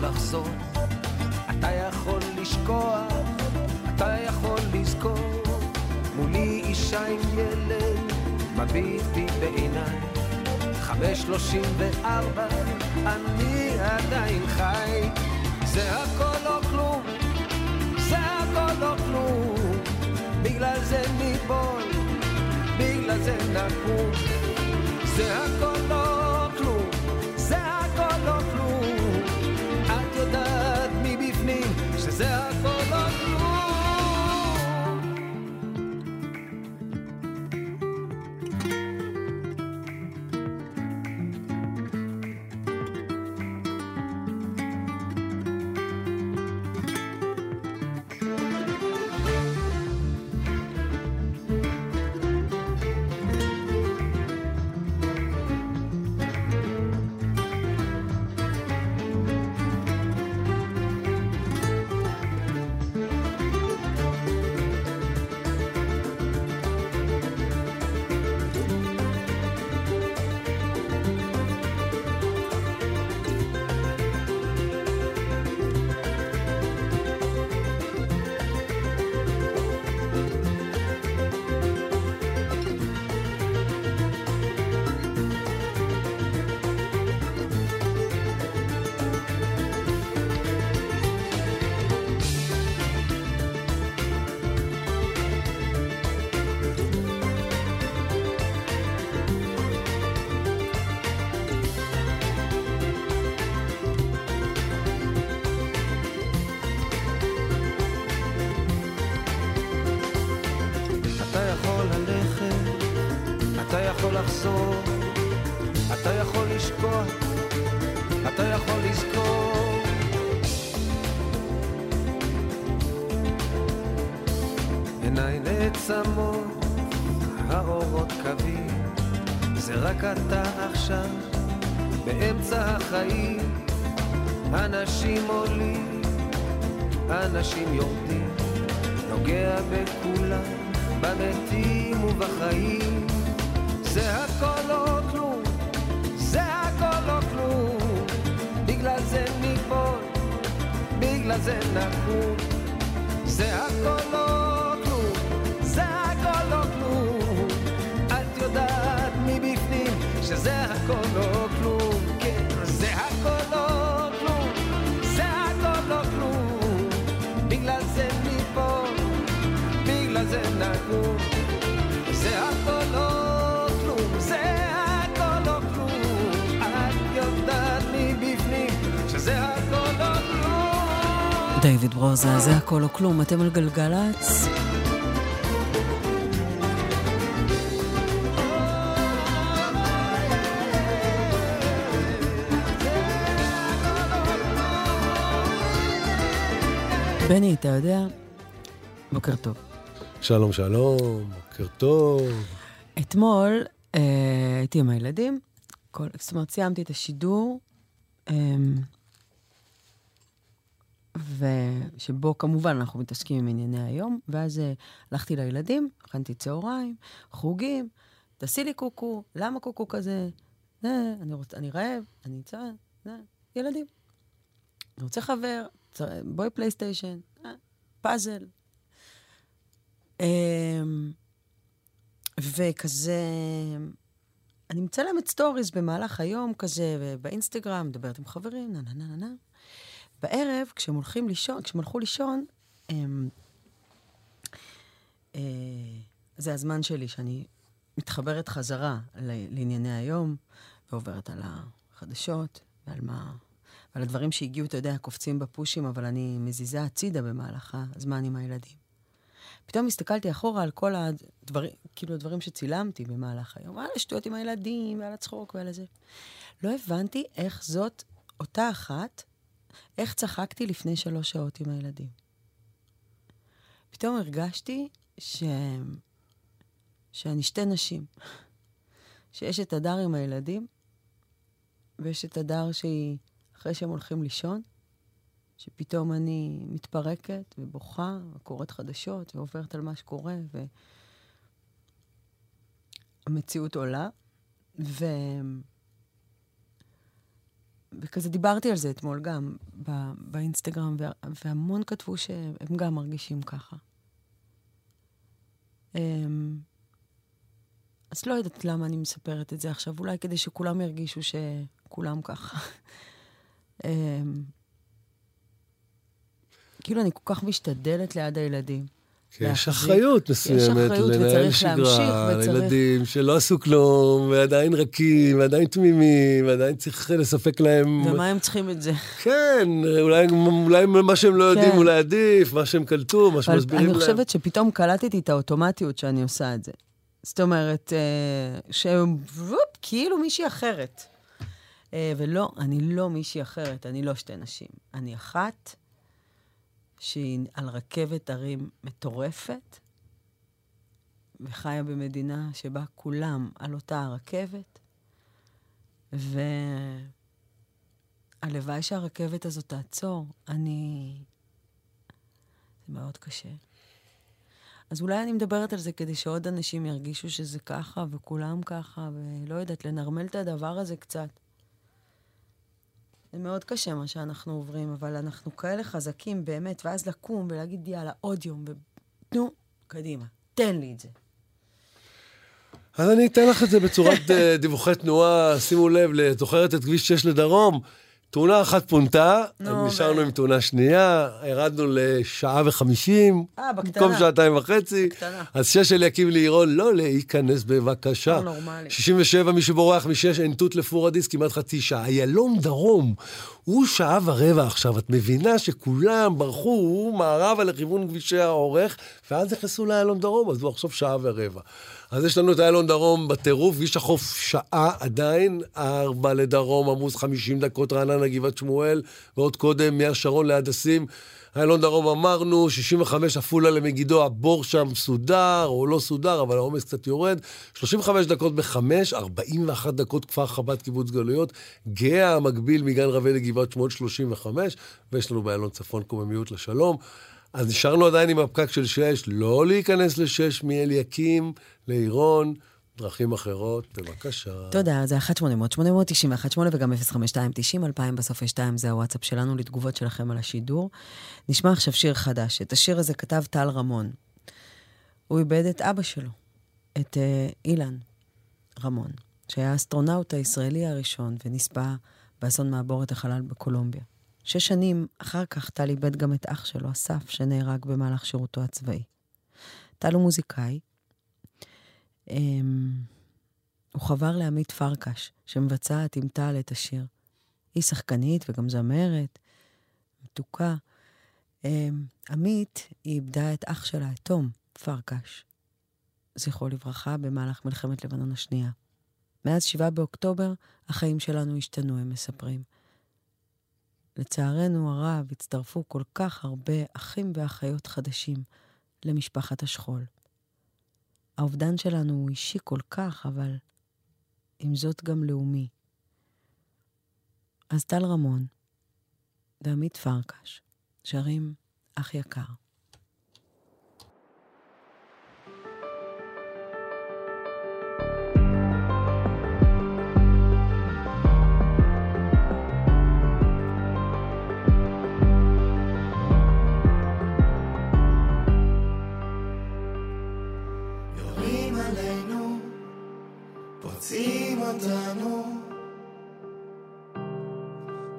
לחזור, אתה יכול לשכוח, אתה יכול לזכור. מולי אישה עם ילד, מביט בי בעיניי. חמש שלושים וארבע, אני עדיין חי. זה הכל או כלום, זה הכל או כלום. בגלל זה ניפול, בגלל זה נקום. זה הכל לא ברוזה, זה הכל או כלום, אתם על גלגלצ. בני, אתה יודע? בוקר טוב. שלום, שלום, בוקר טוב. אתמול אה, הייתי עם הילדים, כל, זאת אומרת, סיימתי את השידור, אה, ושבו כמובן אנחנו מתעסקים עם ענייני היום, ואז אה, הלכתי לילדים, הכנתי צהריים, חוגים, תעשי לי קוקו, למה קוקו כזה? אה, אני, רוצ, אני רעב, אני צער, אה, ילדים. אני רוצה חבר. בואי פלייסטיישן, פאזל. אמ, וכזה, אני מצלמת סטוריז במהלך היום כזה, ובאינסטגרם, מדברת עם חברים, נה נה נה נה. בערב, כשהם הולכים לישון, כשהם הלכו לישון, הם, אה, זה הזמן שלי שאני מתחברת חזרה לענייני היום, ועוברת על החדשות, ועל מה... ועל הדברים שהגיעו, אתה יודע, קופצים בפושים, אבל אני מזיזה הצידה במהלך הזמן עם הילדים. פתאום הסתכלתי אחורה על כל הדברים, כאילו הדברים שצילמתי במהלך היום, על השטויות עם הילדים, ועל הצחוק ועל זה. לא הבנתי איך זאת אותה אחת, איך צחקתי לפני שלוש שעות עם הילדים. פתאום הרגשתי ש... שאני שתי נשים. שיש את הדר עם הילדים, ויש את הדר שהיא, אחרי שהם הולכים לישון, שפתאום אני מתפרקת ובוכה, וקוראת חדשות, ועוברת על מה שקורה, והמציאות עולה. ו... וכזה דיברתי על זה אתמול גם ב... באינסטגרם, וה... והמון כתבו שהם גם מרגישים ככה. אמ, אז לא יודעת למה אני מספרת את זה עכשיו, אולי כדי שכולם ירגישו שכולם ככה. אמ, כאילו, אני כל כך משתדלת ליד הילדים. כי יש להחזיק. אחריות יש מסוימת לנהל שגרה, לילדים שלא עשו כלום, ועדיין רכים, ועדיין תמימים, ועדיין צריך לספק להם... ומה הם צריכים את זה? כן, אולי, אולי מה שהם לא יודעים כן. אולי עדיף, מה שהם קלטו, מה שמסבירים אני להם. חושבת שפתאום קלטתי את האוטומטיות שאני עושה את זה. זאת אומרת, אה, שהם כאילו מישהי אחרת. אה, ולא, אני לא מישהי אחרת, אני לא שתי נשים. אני אחת שהיא על רכבת הרים מטורפת, וחיה במדינה שבה כולם על אותה הרכבת, והלוואי שהרכבת הזאת תעצור. אני... זה מאוד קשה. אז אולי אני מדברת על זה כדי שעוד אנשים ירגישו שזה ככה, וכולם ככה, ולא יודעת, לנרמל את הדבר הזה קצת. זה מאוד קשה מה שאנחנו עוברים, אבל אנחנו כאלה חזקים באמת, ואז לקום ולהגיד, יאללה, עוד יום, ותנו, קדימה, תן לי את זה. אז אני אתן לך את זה בצורת אה, דיווחי תנועה, שימו לב, את זוכרת את כביש 6 לדרום? תאונה אחת פונתה, נשארנו עם תאונה שנייה, ירדנו לשעה וחמישים, אה. במקום שעתיים וחצי. בקטנה. אז שש אליקים לירון, לא להיכנס בבקשה. לא נורמלי. 67, מי שבורח משש, אין תות לפורדיס, כמעט חצי שעה. איילון דרום, הוא שעה ורבע עכשיו. את מבינה שכולם ברחו מערבה לכיוון כבישי האורך, ואז נכנסו לאיילון דרום, אז הוא עכשיו שעה ורבע. אז יש לנו את איילון דרום בטירוף, כביש החוף שעה עדיין, ארבע לדרום, עמוס 50 דקות, רעננה, גבעת שמואל, ועוד קודם מהשרון להדסים. איילון דרום אמרנו, 65 עפולה למגידו, הבור שם סודר או לא סודר, אבל העומס קצת יורד. 35 דקות בחמש, 41 דקות כפר חב"ד קיבוץ גלויות. גאה המקביל מגן רבי לגבעת שמואל 35, ויש לנו באיילון צפון קוממיות לשלום. אז נשארנו עדיין עם הפקק של 6, לא להיכנס ל-6 מאליקים לעירון, דרכים אחרות, בבקשה. תודה, זה 1-800-891-8 וגם 052-90-2000, בסוף יש 2, זה הוואטסאפ שלנו לתגובות שלכם על השידור. נשמע עכשיו שיר חדש. את השיר הזה כתב טל רמון. הוא איבד את אבא שלו, את uh, אילן רמון, שהיה האסטרונאוט הישראלי הראשון ונספה באסון מעבורת החלל בקולומביה. שש שנים אחר כך טל איבד גם את אח שלו, אסף, שנהרג במהלך שירותו הצבאי. טל הוא מוזיקאי. אמ, הוא חבר לעמית פרקש, שמבצעת עם טל את השיר. היא שחקנית וגם זמרת, מתוקה. אמ, עמית, היא איבדה את אח שלה, את תום פרקש, זכרו לברכה, במהלך מלחמת לבנון השנייה. מאז 7 באוקטובר, החיים שלנו השתנו, הם מספרים. לצערנו הרב, הצטרפו כל כך הרבה אחים ואחיות חדשים למשפחת השכול. האובדן שלנו הוא אישי כל כך, אבל עם זאת גם לאומי. אז טל רמון ועמית פרקש שרים אח יקר. מוצאים אותנו.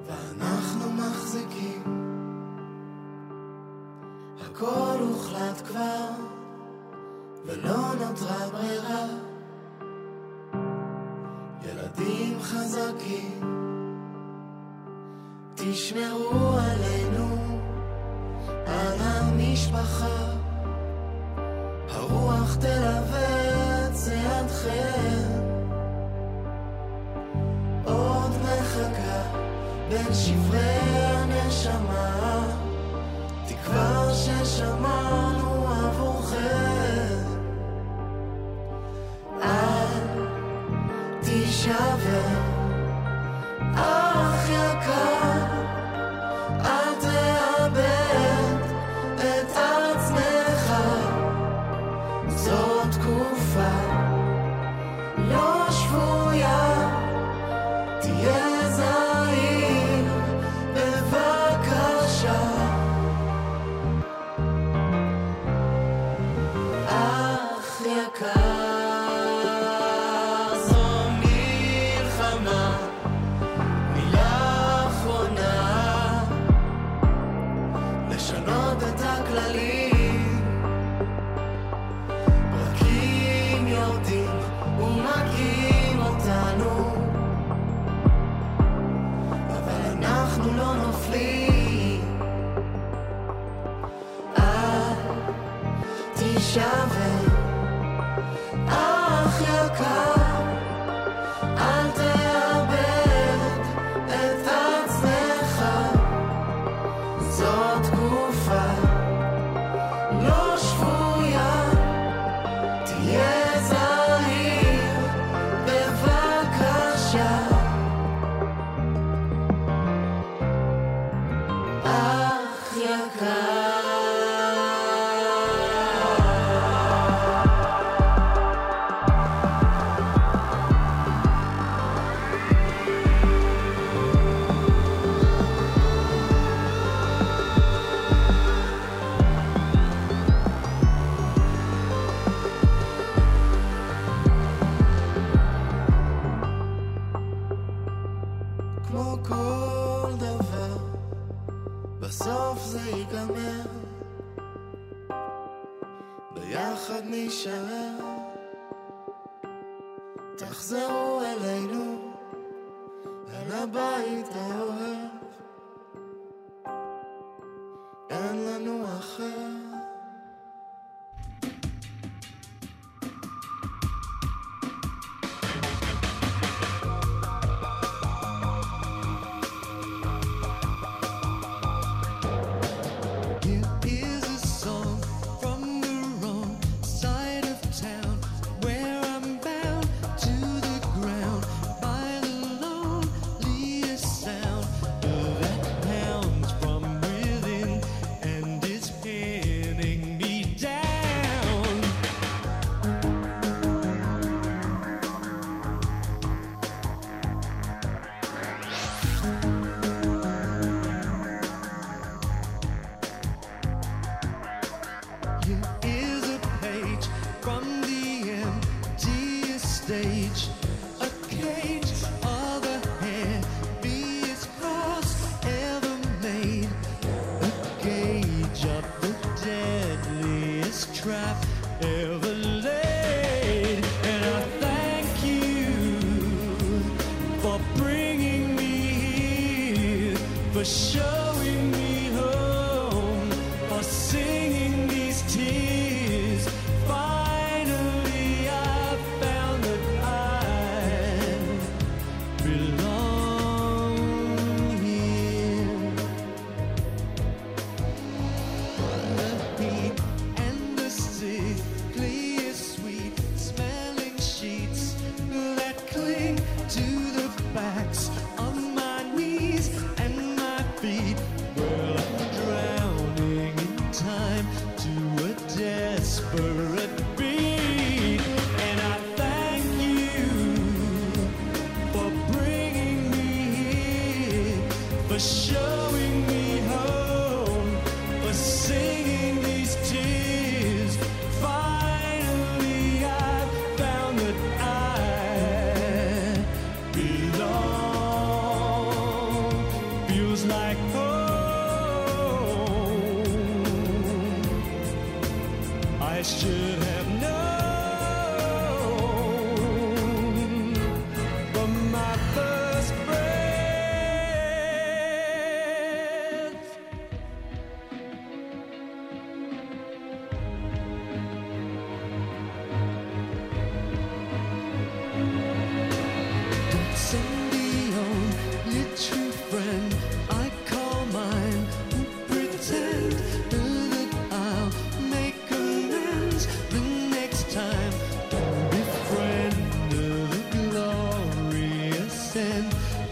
ואנחנו מחזיקים. הכל הוחלט כבר ולא נותרה ברירה. ילדים חזקים תשמרו עלינו. על המשפחה הרוח תלווה צעדכם בין שברי הנשמה, תקווה ששמענו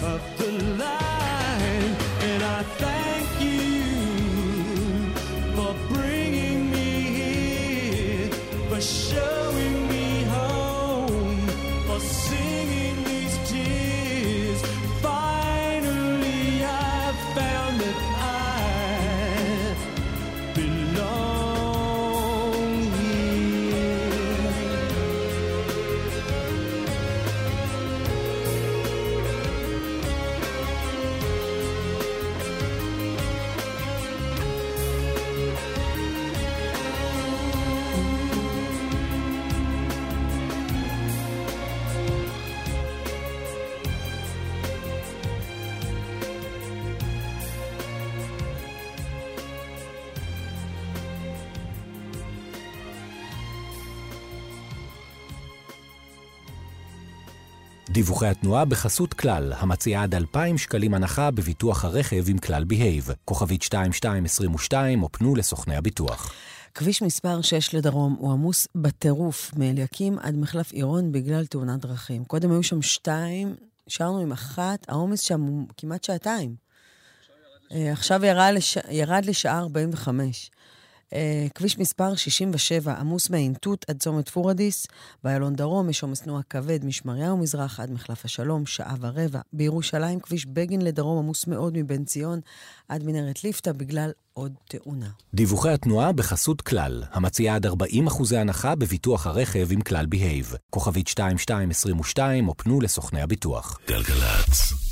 of the line. And I thank דיווחי התנועה בחסות כלל, המציעה עד 2,000 שקלים הנחה בביטוח הרכב עם כלל בהייב. כוכבית 2222 או פנו לסוכני הביטוח. כביש מספר 6 לדרום הוא עמוס בטירוף מאליקים עד מחלף עירון בגלל תאונת דרכים. קודם היו שם שתיים, נשארנו עם אחת, העומס שם הוא כמעט שעתיים. אה, עכשיו. ירד לשעה 45. אה, כביש מספר 67, עמוס מעין תות עד צומת פורדיס. באיילון דרום יש עומס תנועה כבד משמריהו מזרח עד מחלף השלום, שעה ורבע. בירושלים כביש בגין לדרום עמוס מאוד מבן ציון עד מנהרת ליפתא בגלל עוד תאונה. דיווחי התנועה בחסות כלל, המציעה עד 40 אחוזי הנחה בביטוח הרכב עם כלל בהייב. כוכבית 2222 או פנו לסוכני הביטוח. גלגלצ.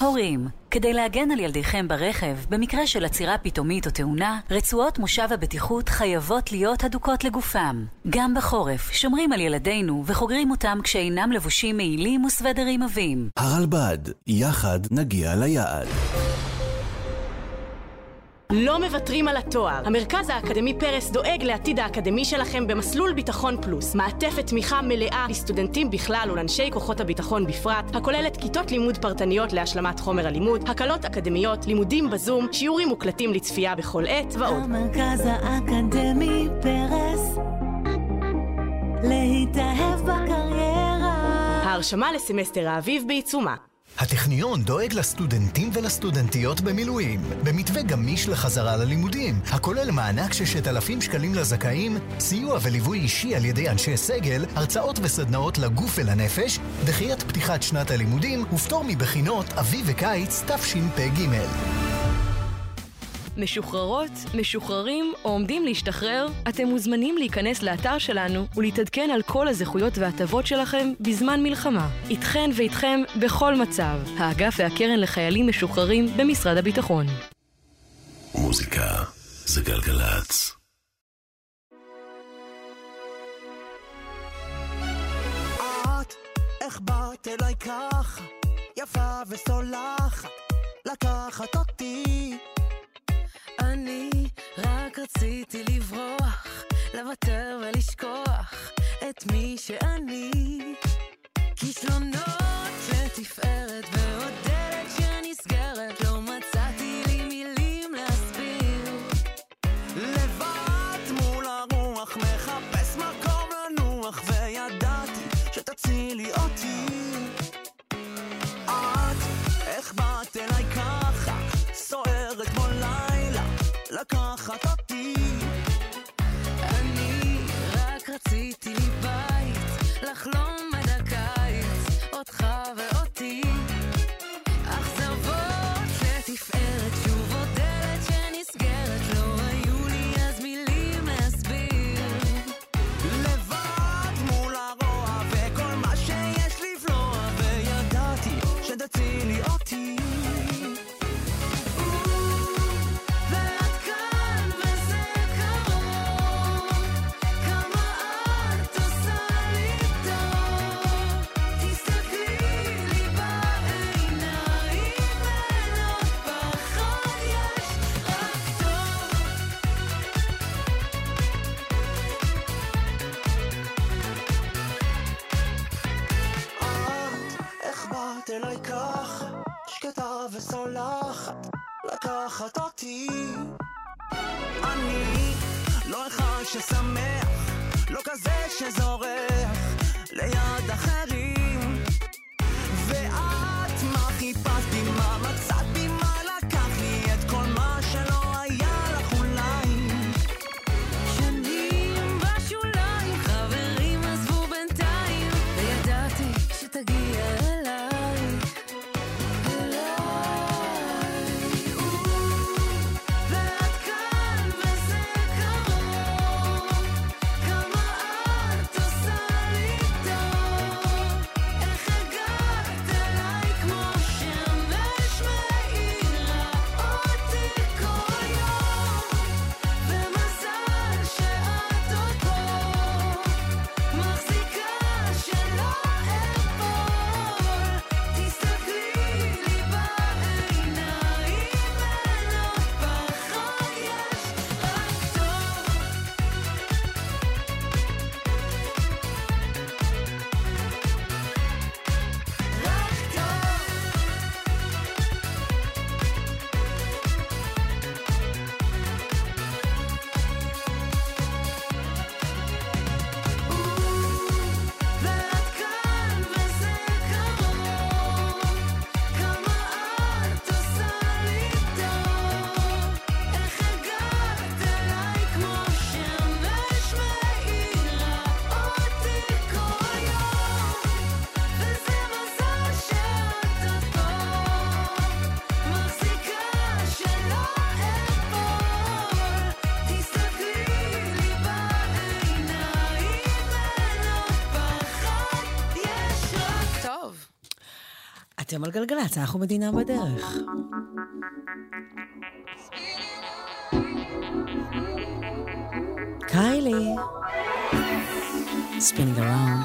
הורים, כדי להגן על ילדיכם ברכב, במקרה של עצירה פתאומית או תאונה, רצועות מושב הבטיחות חייבות להיות הדוקות לגופם. גם בחורף, שומרים על ילדינו וחוגרים אותם כשאינם לבושים מעילים וסוודרים עבים. הרלב"ד, יחד נגיע ליעד. לא מוותרים על התואר. המרכז האקדמי פרס דואג לעתיד האקדמי שלכם במסלול ביטחון פלוס. מעטפת תמיכה מלאה לסטודנטים בכלל ולאנשי כוחות הביטחון בפרט, הכוללת כיתות לימוד פרטניות להשלמת חומר הלימוד, הקלות אקדמיות, לימודים בזום, שיעורים מוקלטים לצפייה בכל עת ועוד. המרכז האקדמי פרס להתאהב בקריירה ההרשמה לסמסטר האביב בעיצומה. הטכניון דואג לסטודנטים ולסטודנטיות במילואים, במתווה גמיש לחזרה ללימודים, הכולל מענק 6,000 שקלים לזכאים, סיוע וליווי אישי על ידי אנשי סגל, הרצאות וסדנאות לגוף ולנפש, דחיית פתיחת שנת הלימודים ופטור מבחינות אביב וקיץ תשפ"ג. משוחררות, משוחררים או עומדים להשתחרר, אתם מוזמנים להיכנס לאתר שלנו ולהתעדכן על כל הזכויות וההטבות שלכם בזמן מלחמה. איתכן ואיתכם בכל מצב. האגף והקרן לחיילים משוחררים במשרד הביטחון. מוזיקה זה גלגלצ. איך באת אליי ככה, יפה וסולחת, לקחת אותי. אני רק רציתי לברוח, לוותר ולשכוח את מי שאני. כישלונות לתפארת ועוד רציתי בית, לחלום וסולחת לקחת אותי. אני לא אחד ששמח, לא כזה שזורק. על גלגלצ, אנחנו מדינה בדרך. קיילי, ספינג אראונד.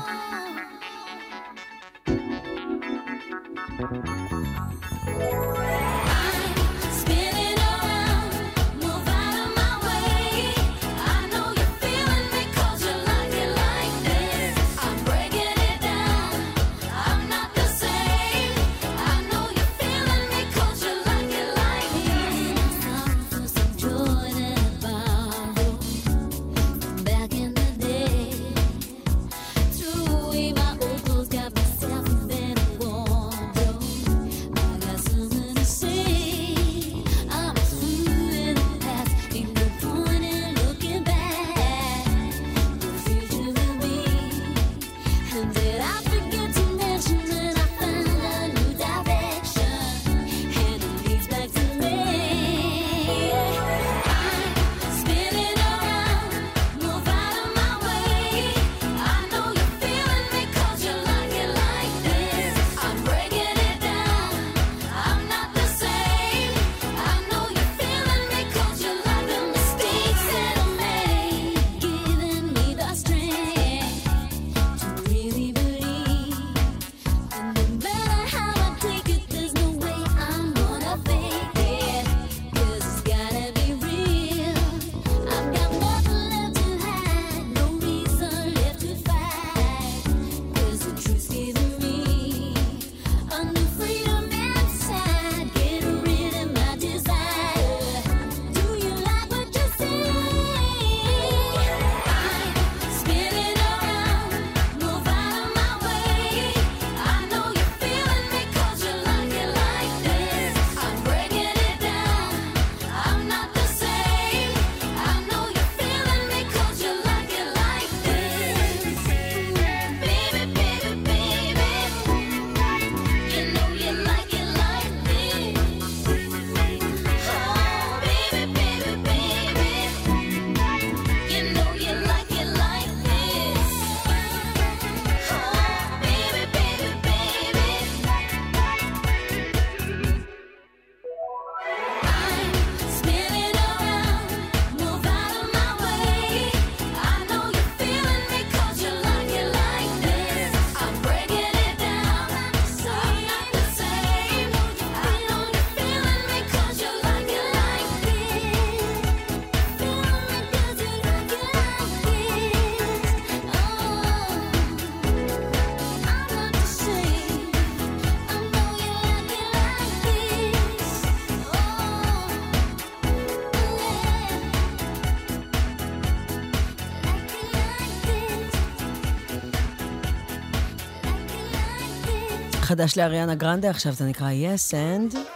חדש לאריאנה גרנדה, עכשיו זה נקרא Yes and...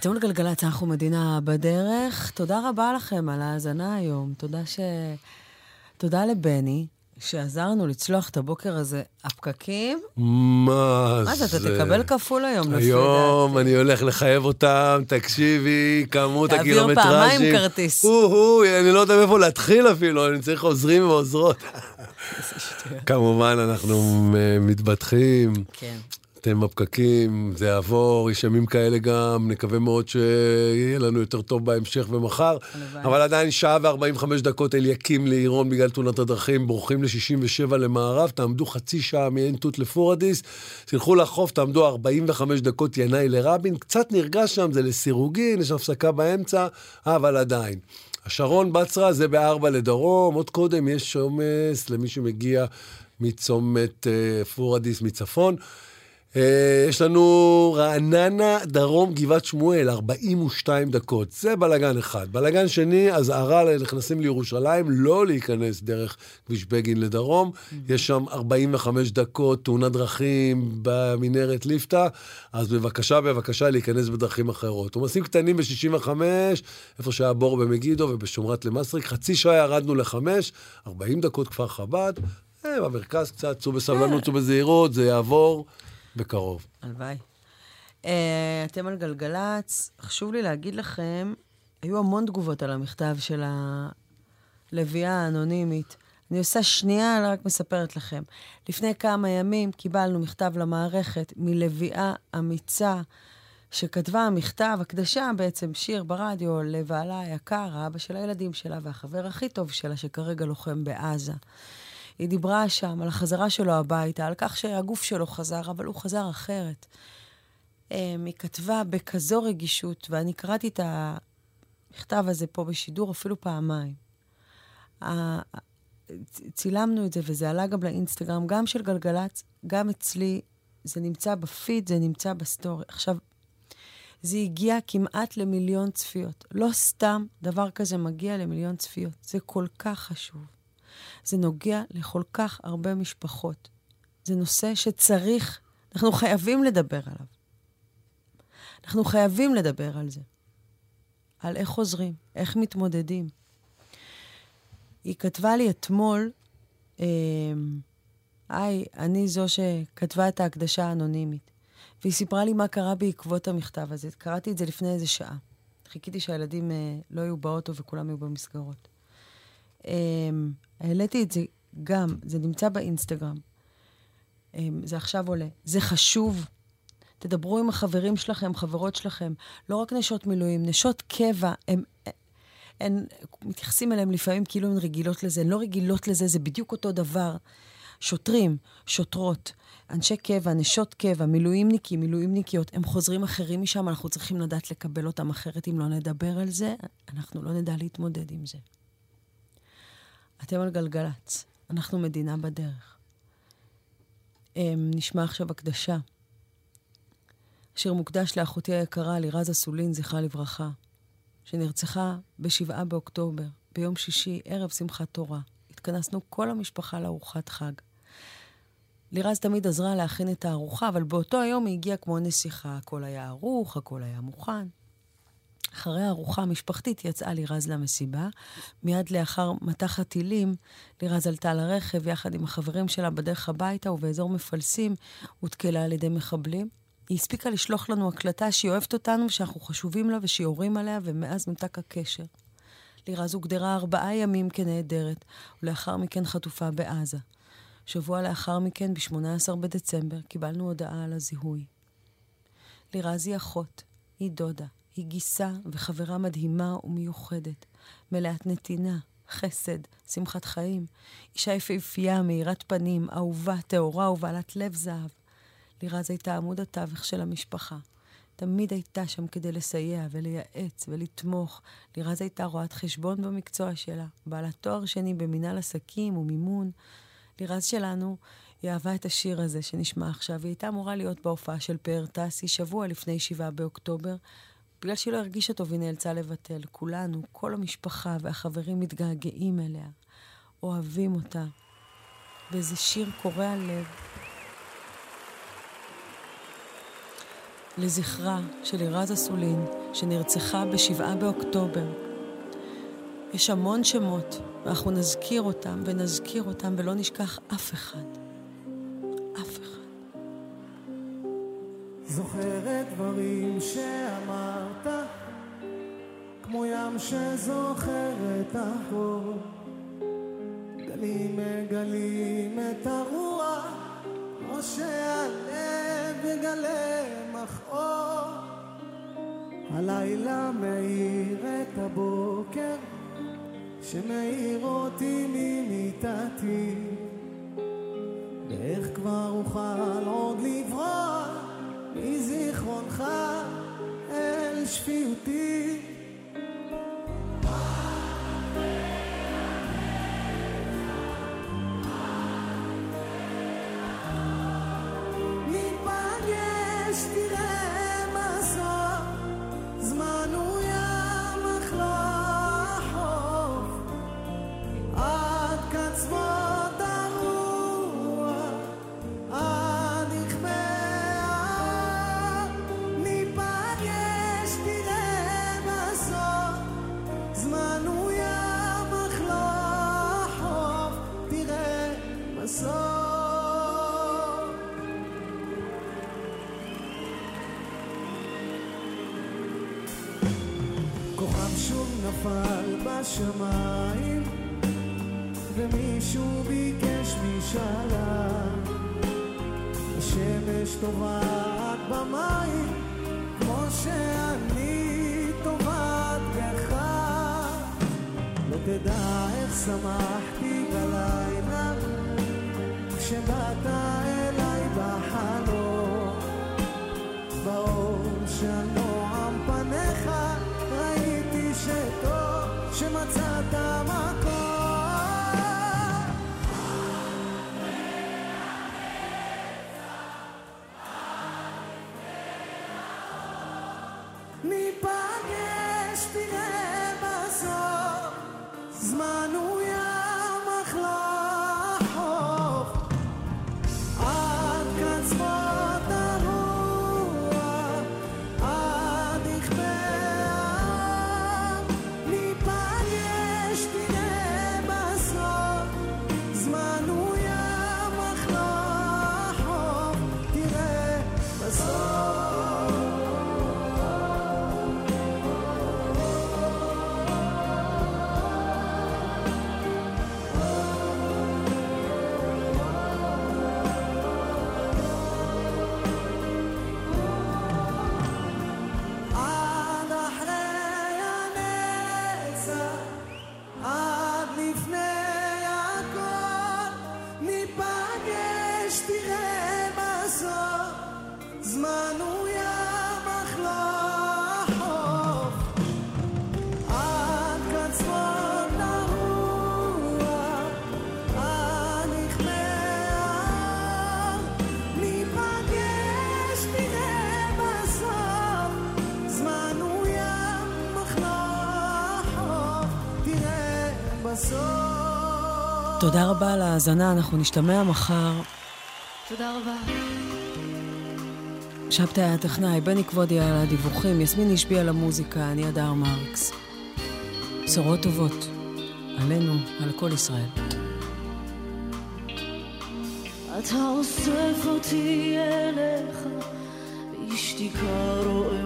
אתם על גלגלצ, אנחנו מדינה בדרך. תודה רבה לכם על ההאזנה היום. תודה ש... תודה לבני, שעזר לנו לצלוח את הבוקר הזה. הפקקים, מה מה זה, זה? אתה תקבל כפול היום, לפי היום אני הולך לחייב אותם, תקשיבי, כמות תעביר הקילומטראז'ים. פעמיים כרטיס. אני לא יודע מאיפה להתחיל אפילו, אני צריך עוזרים ועוזרות. כמובן, אנחנו מתבטחים. כן. אתם בפקקים, זה יעבור, יש ימים כאלה גם, נקווה מאוד שיהיה לנו יותר טוב בהמשך ומחר. אבל עדיין שעה ו-45 דקות אליקים לעירון בגלל תאונת הדרכים, בורחים ל-67 למערב, תעמדו חצי שעה מעין תות לפורדיס, תלכו לחוף, תעמדו 45 דקות ינאי לרבין, קצת נרגש שם, זה לסירוגין, יש הפסקה באמצע, אבל עדיין. השרון בצרה זה בארבע לדרום, עוד קודם יש עומס למי שמגיע מצומת אה, פורדיס מצפון. אה, יש לנו רעננה, דרום, גבעת שמואל, 42 דקות. זה בלגן אחד. בלגן שני, אזהרה לנכנסים לירושלים, לא להיכנס דרך כביש בגין לדרום. יש שם 45 דקות, תאונת דרכים במנהרת ליפתא, אז בבקשה, בבקשה להיכנס בדרכים אחרות. עומסים קטנים ב-65, איפה שהיה בור במגידו ובשומרת למסריק. חצי שעה ירדנו לחמש, 40 דקות כפר חב"ד. אה, במרכז קצת, צאו בסבלנות, צאו בזהירות, זה יעבור. בקרוב. הלוואי. Uh, אתם על גלגלצ, חשוב לי להגיד לכם, היו המון תגובות על המכתב של הלוויה האנונימית. אני עושה שנייה, אני רק מספרת לכם. לפני כמה ימים קיבלנו מכתב למערכת מלוויה אמיצה, שכתבה מכתב, הקדשה בעצם, שיר ברדיו לבעלה היקר, האבא של הילדים שלה והחבר הכי טוב שלה, שכרגע לוחם בעזה. היא דיברה שם על החזרה שלו הביתה, על כך שהגוף שלו חזר, אבל הוא חזר אחרת. אמ, היא כתבה בכזו רגישות, ואני קראתי את המכתב הזה פה בשידור אפילו פעמיים. צילמנו את זה, וזה עלה גם לאינסטגרם, גם של גלגלצ, גם אצלי. זה נמצא בפיד, זה נמצא בסטורי. עכשיו, זה הגיע כמעט למיליון צפיות. לא סתם דבר כזה מגיע למיליון צפיות. זה כל כך חשוב. זה נוגע לכל כך הרבה משפחות. זה נושא שצריך, אנחנו חייבים לדבר עליו. אנחנו חייבים לדבר על זה. על איך חוזרים, איך מתמודדים. היא כתבה לי אתמול, אה, היי, אני זו שכתבה את ההקדשה האנונימית. והיא סיפרה לי מה קרה בעקבות המכתב הזה. קראתי את זה לפני איזה שעה. חיכיתי שהילדים אה, לא יהיו באוטו וכולם יהיו במסגרות. אה, העליתי את זה גם, זה נמצא באינסטגרם. אה, זה עכשיו עולה. זה חשוב. תדברו עם החברים שלכם, חברות שלכם. לא רק נשות מילואים, נשות קבע, הם... הן מתייחסים אליהן לפעמים כאילו הן רגילות לזה. הן לא רגילות לזה, זה בדיוק אותו דבר. שוטרים, שוטרות, אנשי קבע, נשות קבע, מילואימניקים, מילואימניקיות, הם חוזרים אחרים משם, אנחנו צריכים לדעת לקבל אותם אחרת. אם לא נדבר על זה, אנחנו לא נדע להתמודד עם זה. אתם על גלגלצ, אנחנו מדינה בדרך. אמ, נשמע עכשיו הקדשה. שיר מוקדש לאחותי היקרה, לירז אסולין, זכרה לברכה, שנרצחה ב-7 באוקטובר, ביום שישי, ערב שמחת תורה. התכנסנו כל המשפחה לארוחת חג. לירז תמיד עזרה להכין את הארוחה, אבל באותו היום היא הגיעה כמו נסיכה. הכל היה ערוך, הכל היה מוכן. אחרי הארוחה המשפחתית יצאה לירז למסיבה. מיד לאחר מטח הטילים, לירז עלתה לרכב יחד עם החברים שלה בדרך הביתה, ובאזור מפלסים הותקלה על ידי מחבלים. היא הספיקה לשלוח לנו הקלטה שהיא אוהבת אותנו ושאנחנו חשובים לה ושיורים עליה, ומאז נותק הקשר. לירז הוגדרה ארבעה ימים כנעדרת, ולאחר מכן חטופה בעזה. שבוע לאחר מכן, ב-18 בדצמבר, קיבלנו הודעה על הזיהוי. לירז היא אחות, היא דודה, היא גיסה וחברה מדהימה ומיוחדת, מלאת נתינה, חסד, שמחת חיים. אישה יפהפייה, מאירת פנים, אהובה, טהורה ובעלת לב זהב. לירז הייתה עמוד התווך של המשפחה. תמיד הייתה שם כדי לסייע ולייעץ ולתמוך. לירז הייתה רואת חשבון במקצוע שלה, בעלת תואר שני במינהל עסקים ומימון. לירז שלנו, היא אהבה את השיר הזה שנשמע עכשיו. היא הייתה אמורה להיות בהופעה של פאר טסי שבוע לפני 7 באוקטובר. בגלל שהיא לא הרגישה טוב, היא נאלצה לבטל. כולנו, כל המשפחה והחברים מתגעגעים אליה, אוהבים אותה. וזה שיר קורע לב. לזכרה של לירז אסולין, שנרצחה ב-7 באוקטובר. יש המון שמות, ואנחנו נזכיר אותם ונזכיר אותם ולא נשכח אף אחד. זוכרת דברים שאמרת, כמו ים שזוכר את החור. גלים מגלים את הרוח, כמו שהלב יגלה מכאור. הלילה מאיר את הבוקר, שמאיר אותי ממיטתי. ואיך כבר אוכל עוד לברוח מזיכרונך אל שפיותי. טובעת במים כמו שאני טובעת בך לא תדע איך שמחתי בלילה כשבאת תודה רבה על ההאזנה, אנחנו נשתמע מחר. תודה רבה. שבתאי הטכנאי, בני כבודי על הדיווחים, יסמין השבי על המוזיקה, אני אדר מרקס. בשורות טובות, עלינו, על כל ישראל. אתה אוסף אותי אליך, בשתיקה רואה